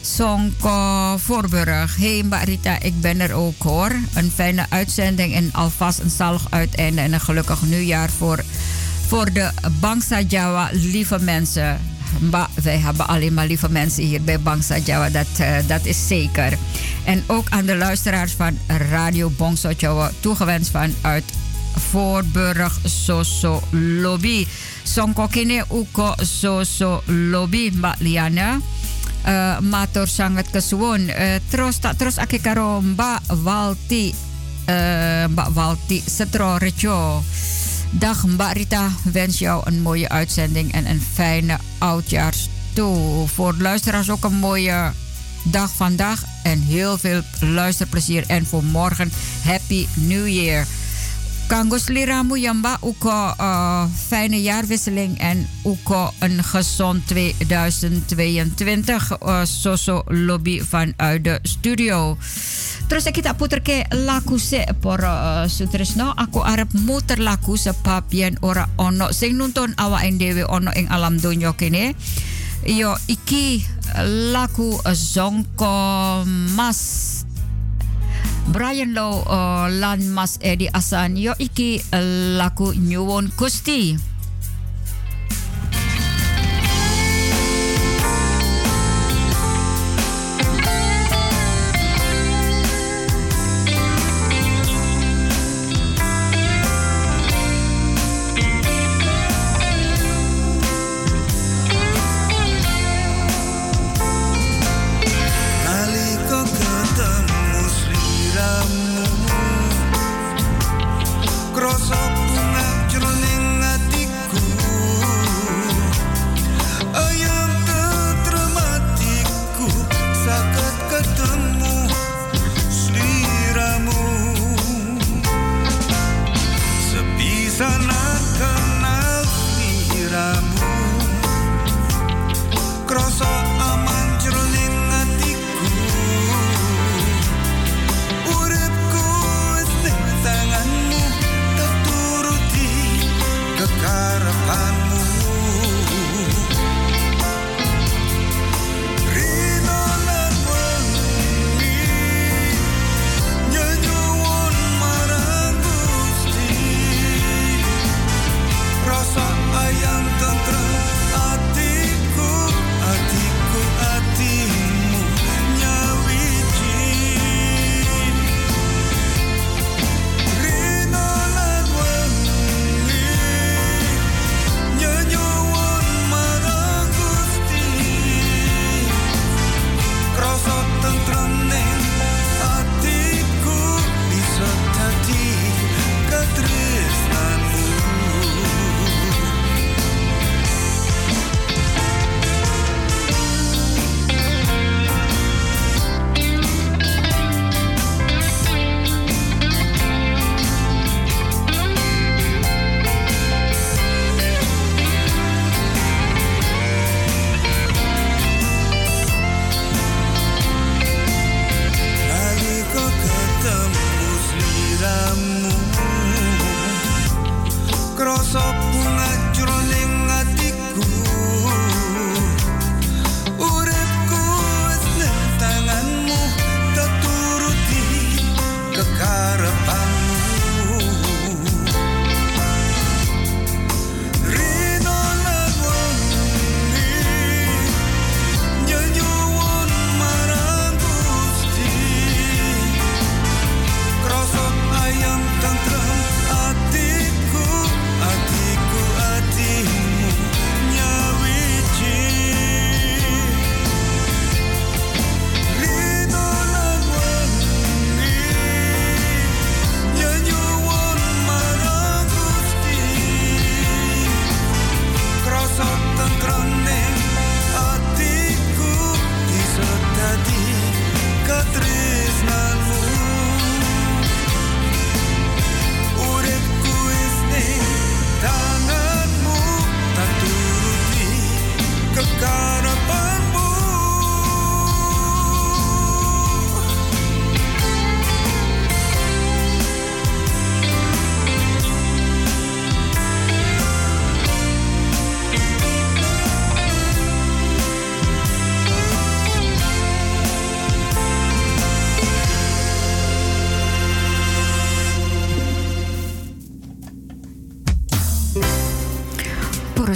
Sonko Voorburg. Hey Mba Rita, ik ben er ook hoor. Een fijne uitzending en alvast een zalig uiteinde en een gelukkig nieuwjaar voor, voor de Bangsa Jawa lieve mensen. Mba, wij hebben alleen maar lieve mensen hier bij Bangsa Jawa, dat, uh, dat is zeker. En ook aan de luisteraars van Radio Bangsa Jawa toegewenst vanuit Voorburg Soso Lobby. Sonko kine uko Soso Lobby Mbak Liana. Uh, matur sangat kesuwun. Uh, terus tak terus ake karo Mbak Walti uh, Walti Setro. Dag Mbak wens jou een mooie uitzending en een fijne oudjaars toe. Voor luisteraars ook een mooie dag vandaag en heel veel luisterplezier. En voor morgen, Happy New Year. Kangos liramu yamba uko uh, fijne jaarwisseling en uko een gezond 2022 uh, soso lobby vanuit de studio. Terus kita puter ke laku se por uh, sutresno aku arep muter laku sebab yen ora ono sing nuntun awa dewe ono ing alam donya kene. Yo iki laku zongko mas Brian Lo uh, lan mas Edi Asan yo iki laku nyuwun Gusti.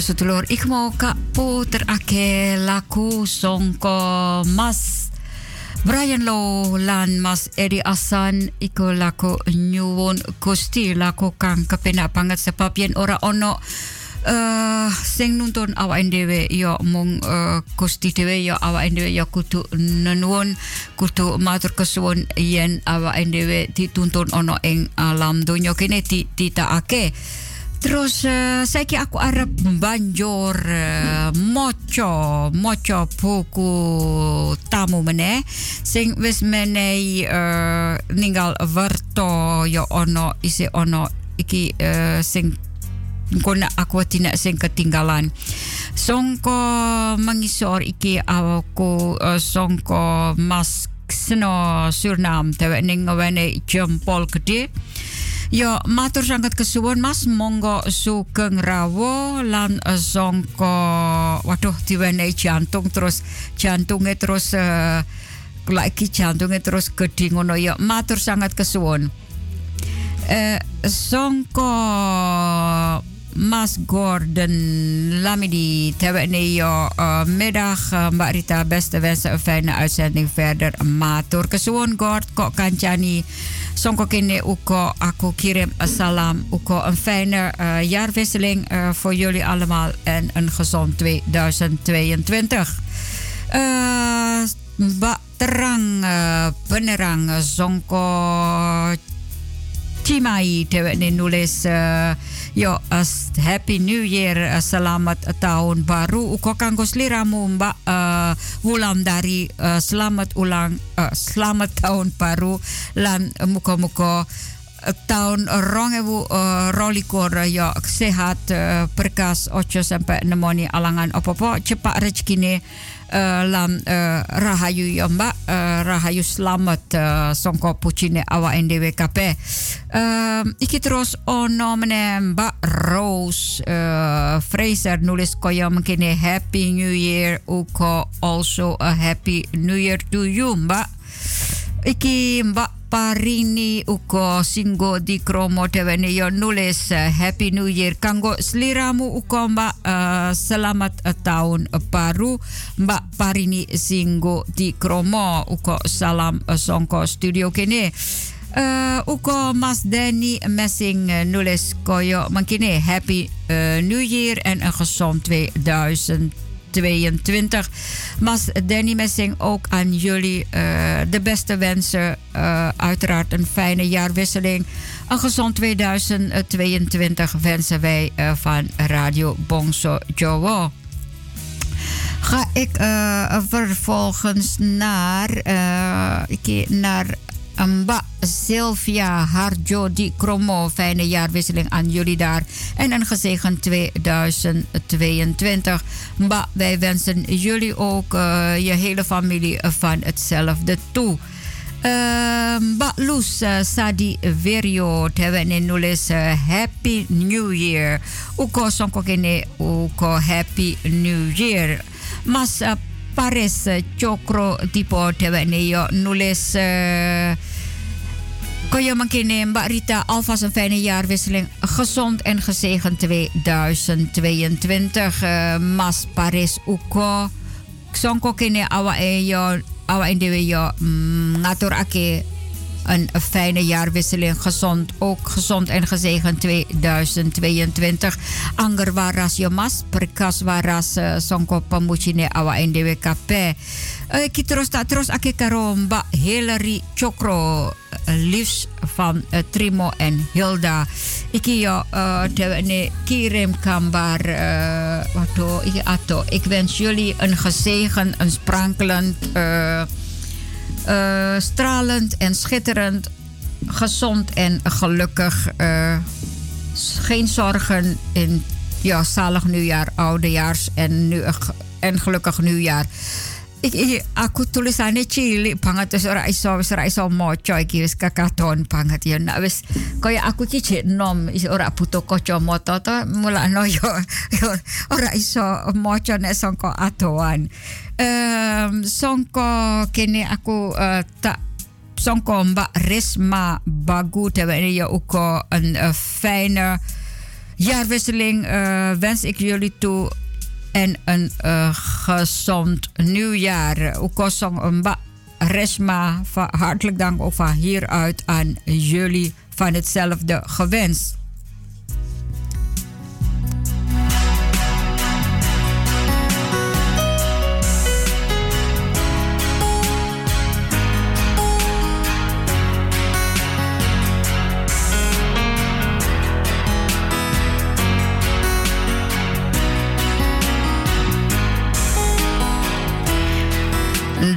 Sedulur, ik mau kak puter ake laku songko mas. Brian Low lan mas Eddie Asan iko lako nyuwun gusti lako kang kepenak banget sebab yen ora ono uh, sing nuntun awak dhewe ya mung uh, gusti dhewe ya awak dhewe ya kudu nenuwun matur yen awak dhewe dituntun ono ing alam donya kene ditakake Terus uh, aku arep banjur uh, moco moco buku tamu meneh. Sing wis menehi uh, ninggal werto ya ono isi ono iki uh, sing kona aku tina sing ketinggalan. Songko mengisor iki aku uh, songko mas seno surnam tewe ning ngene jempol gede Ya, matur sangat kesuwun Mas, monggo sugeng rawo lan uh, songko waduh diwenehi jantung terus jantungnya terus uh, lagi jantungnya terus gede ngono ya. Matur sangat kesuwun. Uh, songko Mas Gordon. Lamidi yo uh, middag uh, Mbak Rita beste wensen een fijne uitzending verder. Matur kesuwun Gord kok kancani Sonko kene uko aku kirim salam uko een fijne uh, jaarwisseling uh, voor jullie allemaal. En een gezond 2022 uh, Mbak terang penerang Sonko Chimai tewekne nulis Yo, Happy New Year, selamat tahun baru. Uko kanggo sliramu Mbak uh, uh, selamat ulang, selamat tahun baru. Lan muka-muka tahun rong ewu uh, rolikur ya sehat uh, berkas ocho sampai nemoni alangan opo-opo cepat rezekine lam uh, rahayu ya mbak uh, rahayu selamat songko pucine awa NDWKP uh, iki terus ono mene mbak Rose Fraser nulis koyo mungkin happy new year uko also a happy new year to you mbak. Iki mbak Parini uko singo di kromo tewene yo nulis uh, Happy New Year. Kanggo sliramu uko mbak uh, selamat uh, tahun baru. Mbak Parini singo di kromo uko salam uh, songko studio kene. Uko Mas Danny Messing uh, nulis koyo mankine Happy New Year en een gezond 2000 2022. Mas Danny Messing, ook aan jullie uh, de beste wensen. Uh, uiteraard een fijne jaarwisseling. Een gezond 2022 wensen wij uh, van Radio Bongso Jowo. Ga ik vervolgens naar, naar Mba Sylvia Harjo Di Kromo. Fijne jaarwisseling aan jullie daar. En een gezegend 2022. Mba, wij wensen jullie ook uh, je hele familie van hetzelfde toe. Uh, Mba Luz uh, Sadi Verio Tewene Nulis Happy New Year. Uko sonko kene uko Happy New Year. Mas uh, Paris Chokro tipo tewene yo nulis uh, Koyo mankine Mbak Rita een fijne jaarwisseling. Gezond en gezegend 2022. Uh, mas Paris Uko. Sonko kene awa e yo awa indewe yo mm, ngatur ake een fijne jaarwisseling. Gezond, ook gezond en gezegend 2022. Anger waras yomas, perkas waras uh, songko pamuchine awa NDWKP. Ik terus tak terus ake karo Mbak Hillary Chokro. Uh, liefst van Trimo en Hilda. Ik uh, de, kirim kambar. Ato. ik wens jullie een gezegend, een sprankelend... Uh, stralend en schitterend, gezond en gelukkig. Uh, geen zorgen in ja, zalig nieuwjaar, oudejaars en, nu, en gelukkig nieuwjaar. Aku tulisannya cilik banget terus ora iso wis ora iso maca iki wis kakaton banget. Ya nak wis kaya aku iki jek nom ora butuh kacamata to mulakno yo ora iso maca nek sangka adoan. Um, songko kene aku uh, tak songko mbak Risma Bagu terwijl je ook een uh, fijne jaarwisseling uh, wens ik jullie toe en een uh, gezond nieuwjaar. Ukosong Mba Resma, hartelijk dank ook van hieruit aan jullie van hetzelfde gewenst.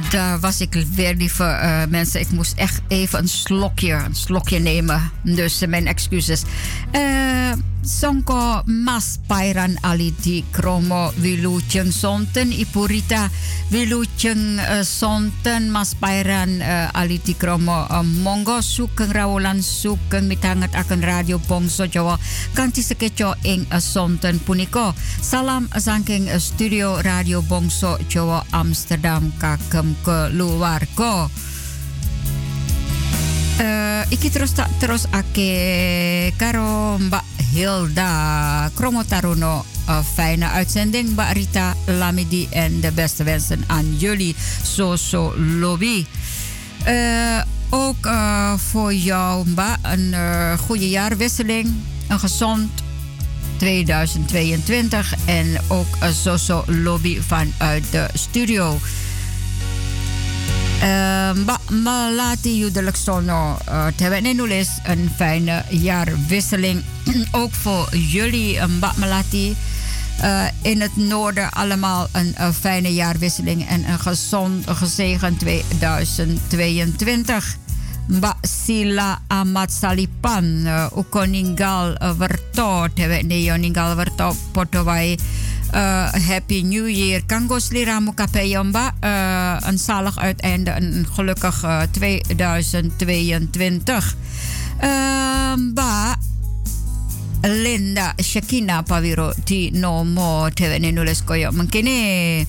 Daar was ik weer, lieve uh, mensen. Ik moest echt even een slokje, een slokje nemen. Dus uh, mijn excuses. Uh, Sonko mas pairan ali di kromo sonten ipurita wilucheng uh, sonten mas pairan uh, ali di kromo uh, monggo sukeng sukeng mitanget radio Bongso Jawa kanti sekeco ing sonten puniko salam saking uh, studio radio Bongso Jawa Amsterdam kakem keluarga. Uh, iki terus terus ake karo Mbak Hilda Kromotaruno. Uh, fijne uitzending, Rita Lamidi. En de beste wensen aan jullie, Soso Lobby. Uh, ook uh, voor jou, een uh, goede jaarwisseling. Een gezond 2022. En ook een Soso Lobby vanuit de studio. Mba Malati Judelijk Sono. Terwijl nulis een fijne jaarwisseling. Ook voor jullie, Mba Malati. Uh, in het noorden allemaal een, een, fijne jaarwisseling en een gezond, gezegend 2022. Mbak Sila Amat Salipan, uh, Ukoningal uh, Verto, Tewe Neoningal Verto, Portowai. Uh, Happy New Year. Kangos Liramu Kapeyamba. Uh, een zalig uiteinde, een gelukkig uh, 2022. Uh, ba, Linda Shakina Paviro ti no mo tevene nules koyo mengkene.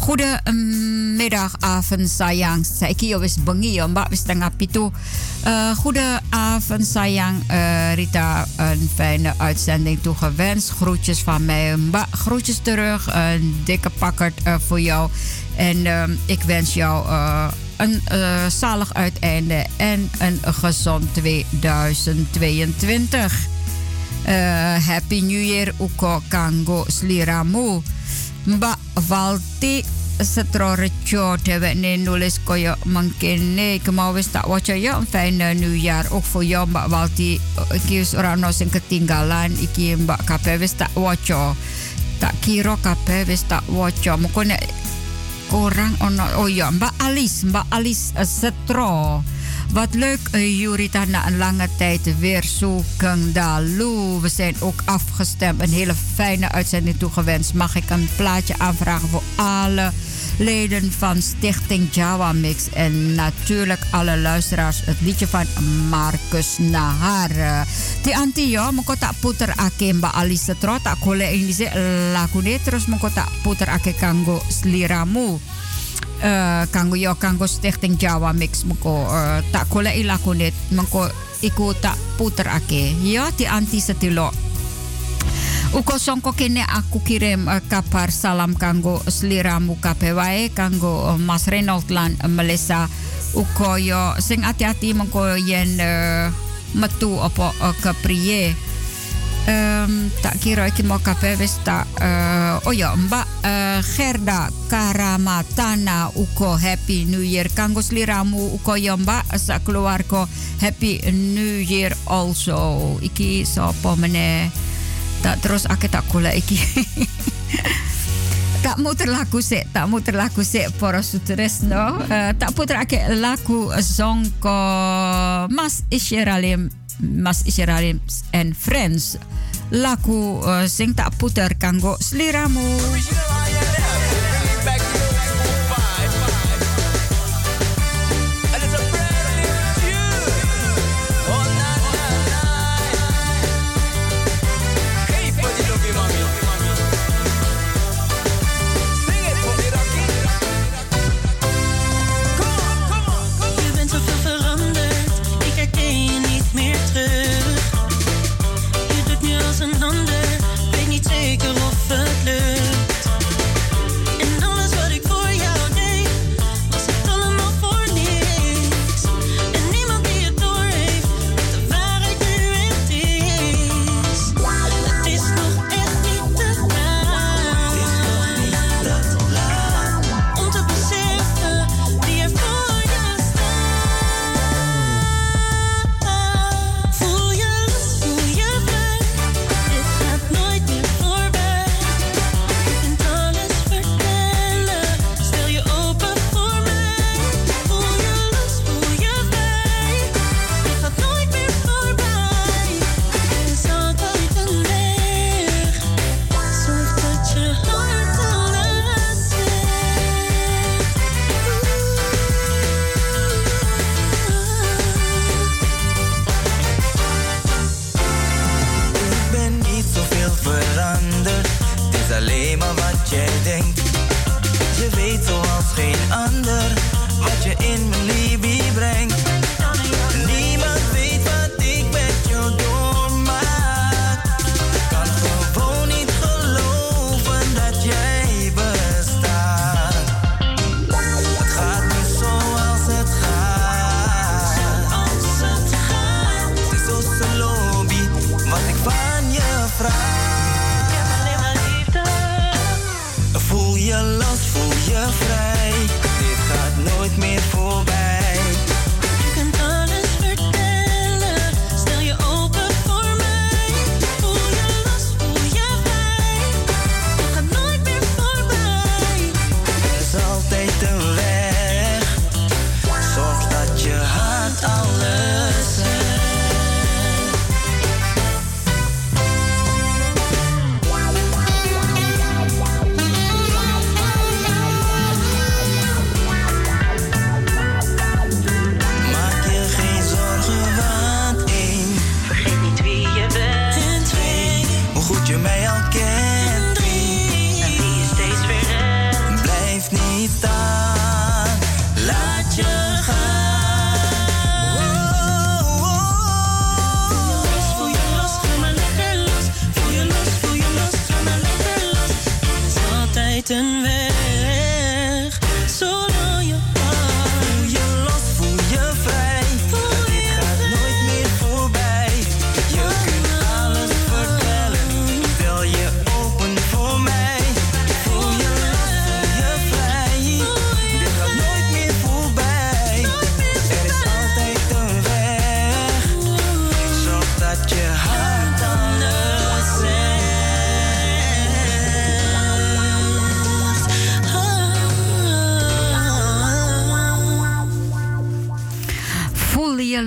Goedemiddag, avond, sayang. Saya kio wis bengi yo, mbak wis tengah pitu. Uh, goedenavond, sayang. Uh, Rita, een fijne uitzending toegewenst. Groetjes van mij. Groetjes terug. Een dikke pakkerd uh, voor jou. En uh, ik wens jou een zalig uiteinde en een gezond 2022. Uh, happy New Year uko kanggo sliramu. Mbak Valti setrorecho tewe ne nulis koyo mengkene kemau wis tak waca ya een fijne nieuwjaar ook voor jou Mbak Valti iki wis ora ono sing ketinggalan iki Mbak kabeh wis tak waca. Tak kira kabeh wis tak waca. Mengko nek orang ono oh ja Mbak Alice Mbak Alice uh, setro Wat leuk, Jurita, na een lange tijd weer zoeken Dalu. We zijn ook afgestemd. Een hele fijne uitzending toegewenst. Mag ik een plaatje aanvragen voor alle leden van Stichting Java Mix. En natuurlijk alle luisteraars. Het liedje van Marcus Nahar. Die anti yo, moko tak puter ake mba Alisa tro tak kole ini se lakune terus puter ake sliramu. Uh, kanggo yo kanggo Stichting Java Mix moko uh, tak ilakunet moko iku tak puter ake. Yo ti anti. Uko songko kene aku kirim uh, kapar salam kanggo sliramu kape kanggo uh, Mas Reynold lan Melissa uko yo sing hati-hati mengko yen uh, metu opo tak kira iki mau kape oh ya Mbak uh, Gerda Karamatana uko Happy New Year. Kanggo sliramu uko sak keluarga Happy New Year also. Iki sapa meneh? Tak terus aku tak kula iki. Tak muter lagu sik tak muter lagu sik para sutresno uh, tak ake lagu zongko Mas Isheralim Mas Isheralim and Friends. Lagu uh, sing tak puter kanggo sliramu een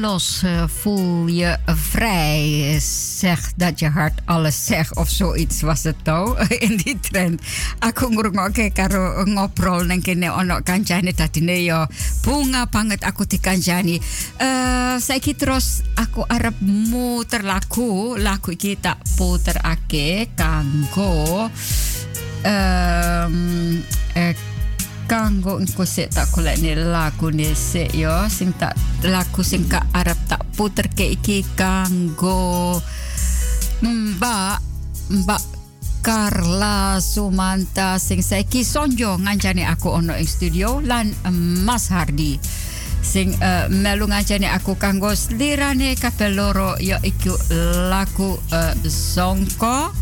los, eh, voel je vrij. Zeg dat je hart alles zegt of zoiets was het nou in die trend. Aku ngrungokke karo ngobrol nang kene ono kancane tatine yo bunga banget aku dikancani. Eh saiki terus aku arep muter lagu, lagu iki tak puterake kanggo ehm eh, kanggo engko sik tak golekne lagune sik yo. Sing tak lagu sing ka arep tak puterke iki kanggo Mbak Mbak Carla Sumanta sing saiki sonjo ngancani aku ono ing studio lan Mas Hardi sing uh, melu ngancani aku kanggo slirane kabeh loro ya iku lagu uh, Songko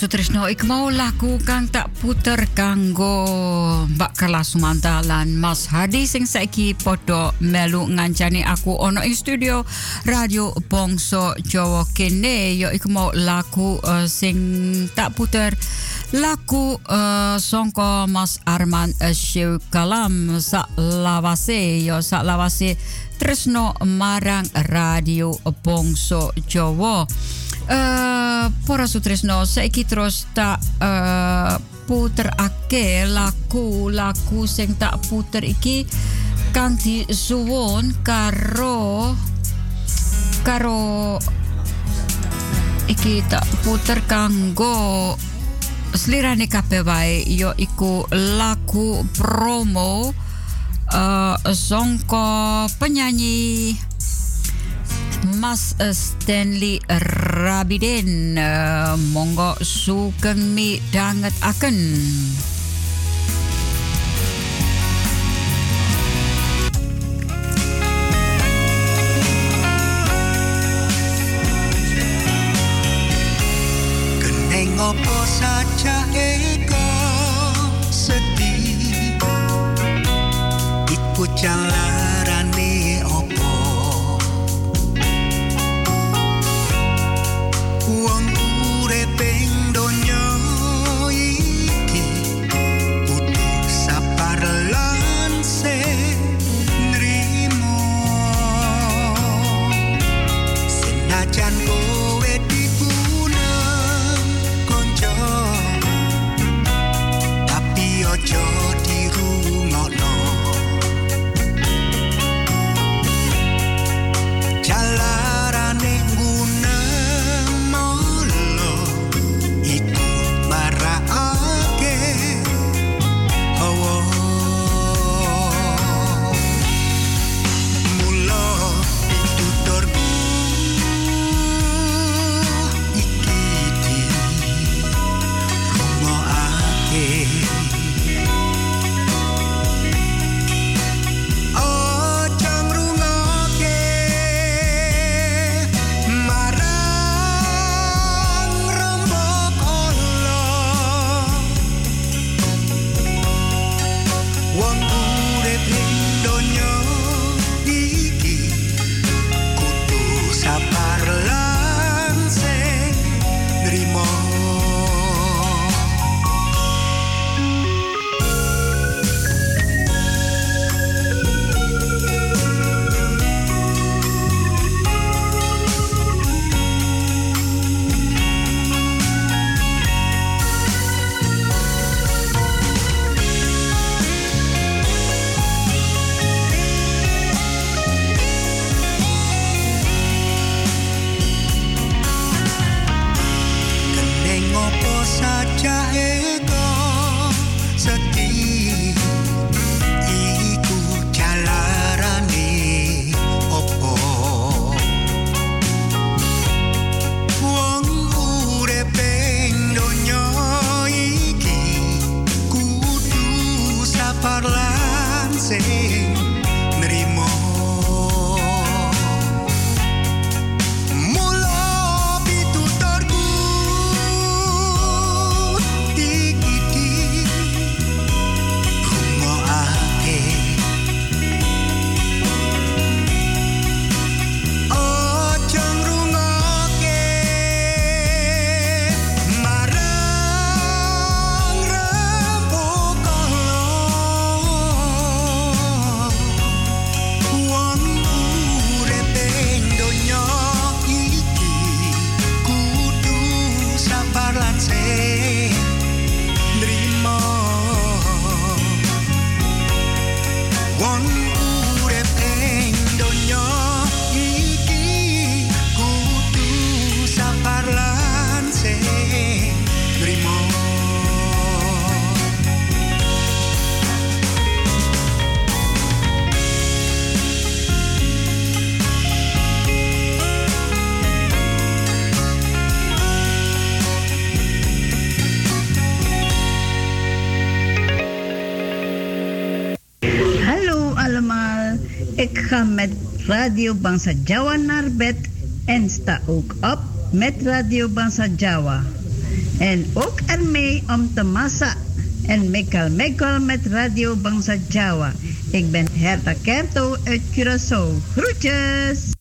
Sutrisno, ik mau lagu kang tak puter kanggo Mbak Carla Sumanta lan Mas Hadi sing saiki podo melu ngancani aku ono ing studio Radio Bongso Jawa kene yo ik mau lagu eh, sing tak puter lagu eh, songko Mas Arman uh, Kalam sak lawase yo sak lawase Tresno marang Radio Bongso Jawa. Eh para sutresno saiki terus tak eh puter ake lagu lagu sing tak puter iki. Suwon karo karo iki tak puter kanggo slirane kabeh wae yo iku lagu promo uh, songko penyanyi Mas Stanley Rabiden uh, monggo sugeng mi danget aken. Keneng opo saja ego sedih. Iku jalarane met Radio Bangsa Jawa naar bed en sta ook op met Radio Bangsa Jawa. En ook ermee om te massa en mekal mekal met Radio Bangsa Jawa. Ik ben Herta Kerto uit Curaçao. Groetjes!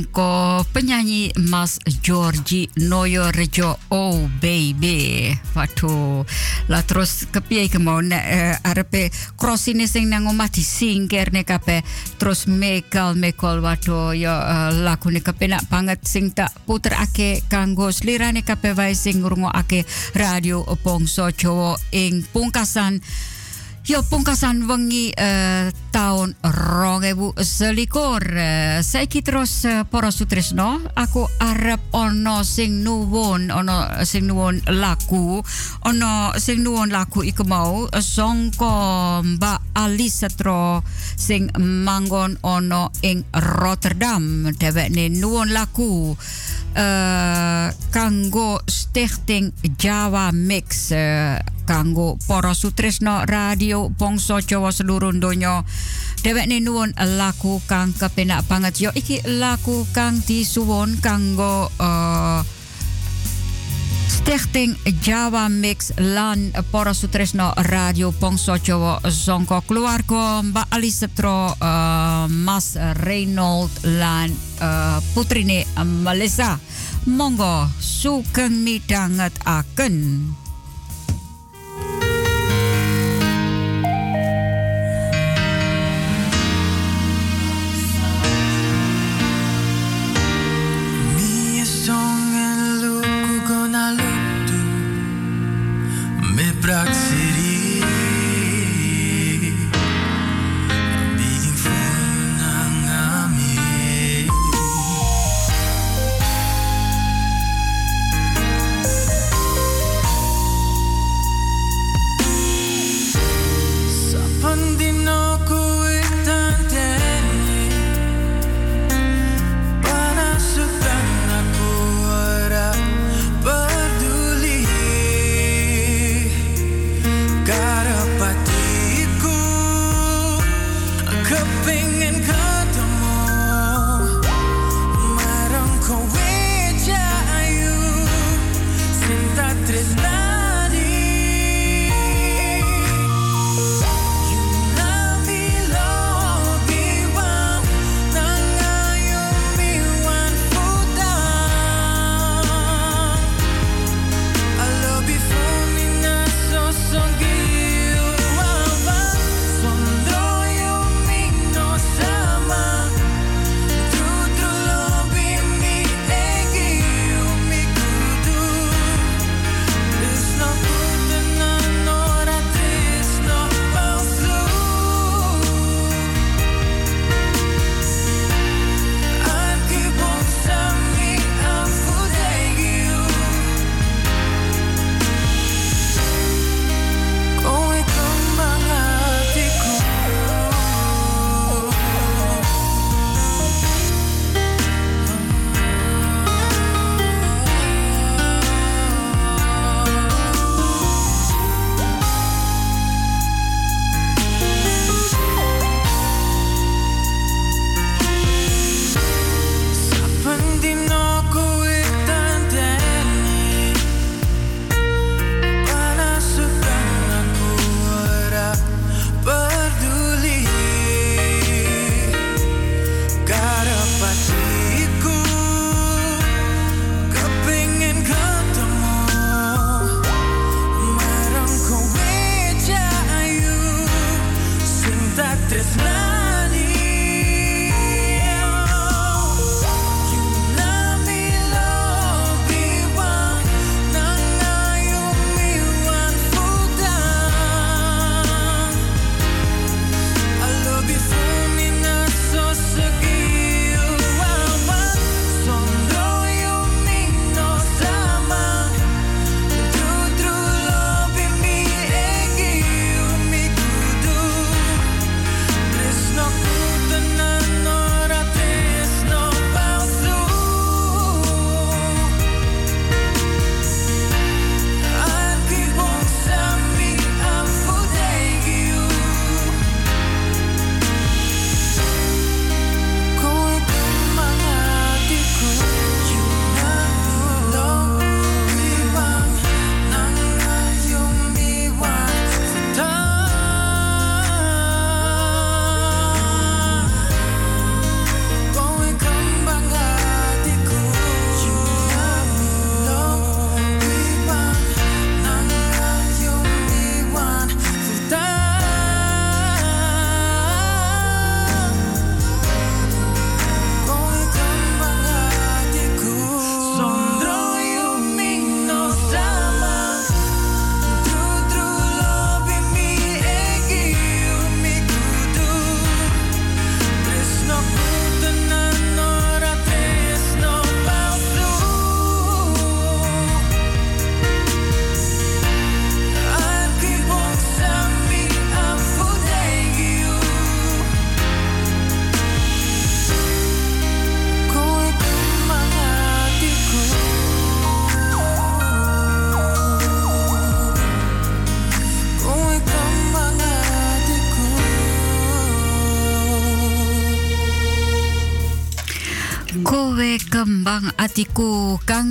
Songko penyanyi Mas Georgie Noyo Rejo. Oh Baby. Waduh, lah terus kepiye ke mau? Nek uh, arepe cross ini sing nang omah disingkir kape terus mekal mekol waduh ya uh, lagu nek kepenak sing tak puter ake kanggo slirane kape wae sing ngrungokake radio Pongso Jawa ing pungkasan Yo pungkasan wengi uh, tahun rong ewu selikur. Uh, saiki sutresno aku arep ono sing nuwun ono sing nuwun laku ono sing nuwun laku iku mau songko Mbak Alisatro sing manggon ono ing Rotterdam. Dhewekne nuwun laku uh, kanggo Stichting Jawa Mix kanggo sutresno radio bangsa Jawa seluruh donya. Dhewekne nuwun laku kang kepenak banget iki laku kang disuwun kanggo uh, Stichting Jawa Mix lan para sutresno radio bangsa Jawa songko keluarga Mbak Alisetro uh, Mas Reynold lan uh, putrine Melissa. Monggo sugeng midhanget aken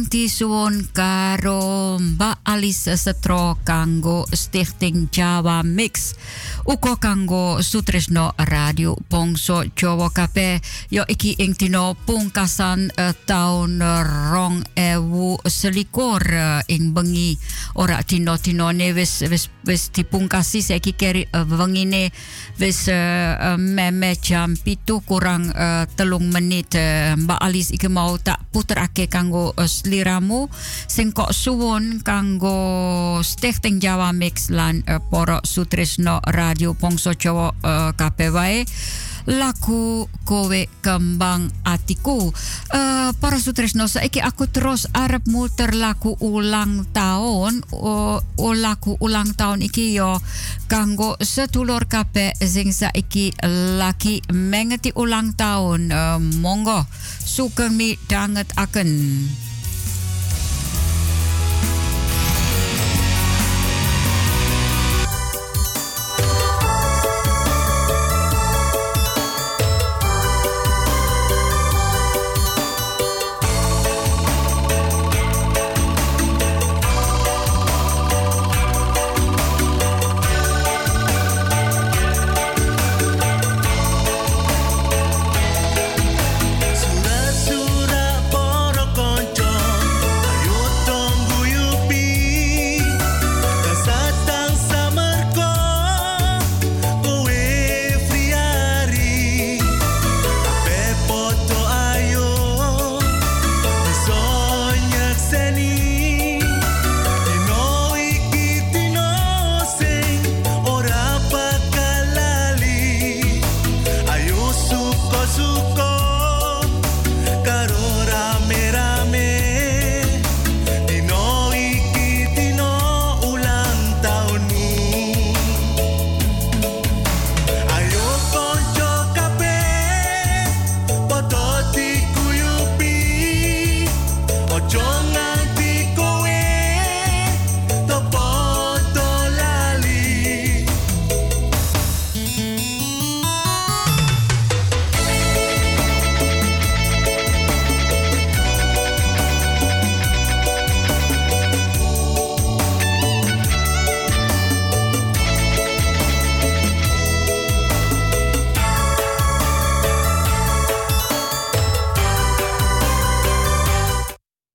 atiku kang disuwun Alice Setro kanggo Stichting Jawa Mix. Uko kanggo Sutrisno Radio Bongso Jawa Kape. Yo iki ing dino pungkasan uh, taun rong ewu selikur uh, ing bengi. Ora dino dino ne wis wis wis dipungkasi saiki keri uh, bengine wis uh, uh, meme jam pitu kurang telung menit Mbak alis iki mau tak puterake kanggo uh, sliramu. Sing kok suwun kanggo Stichting Jawa Mix lan uh, poro Sutrisno Radio Pongso Jawa uh, wae. Laku kowe kembang atiku. Uh, para sutresno saiki aku terus arep muter laku ulang tahun o laku ulang tahun iki yo kanggo setulur kape sing saiki laki mengeti ulang tahun uh, monggo sugeng mi akan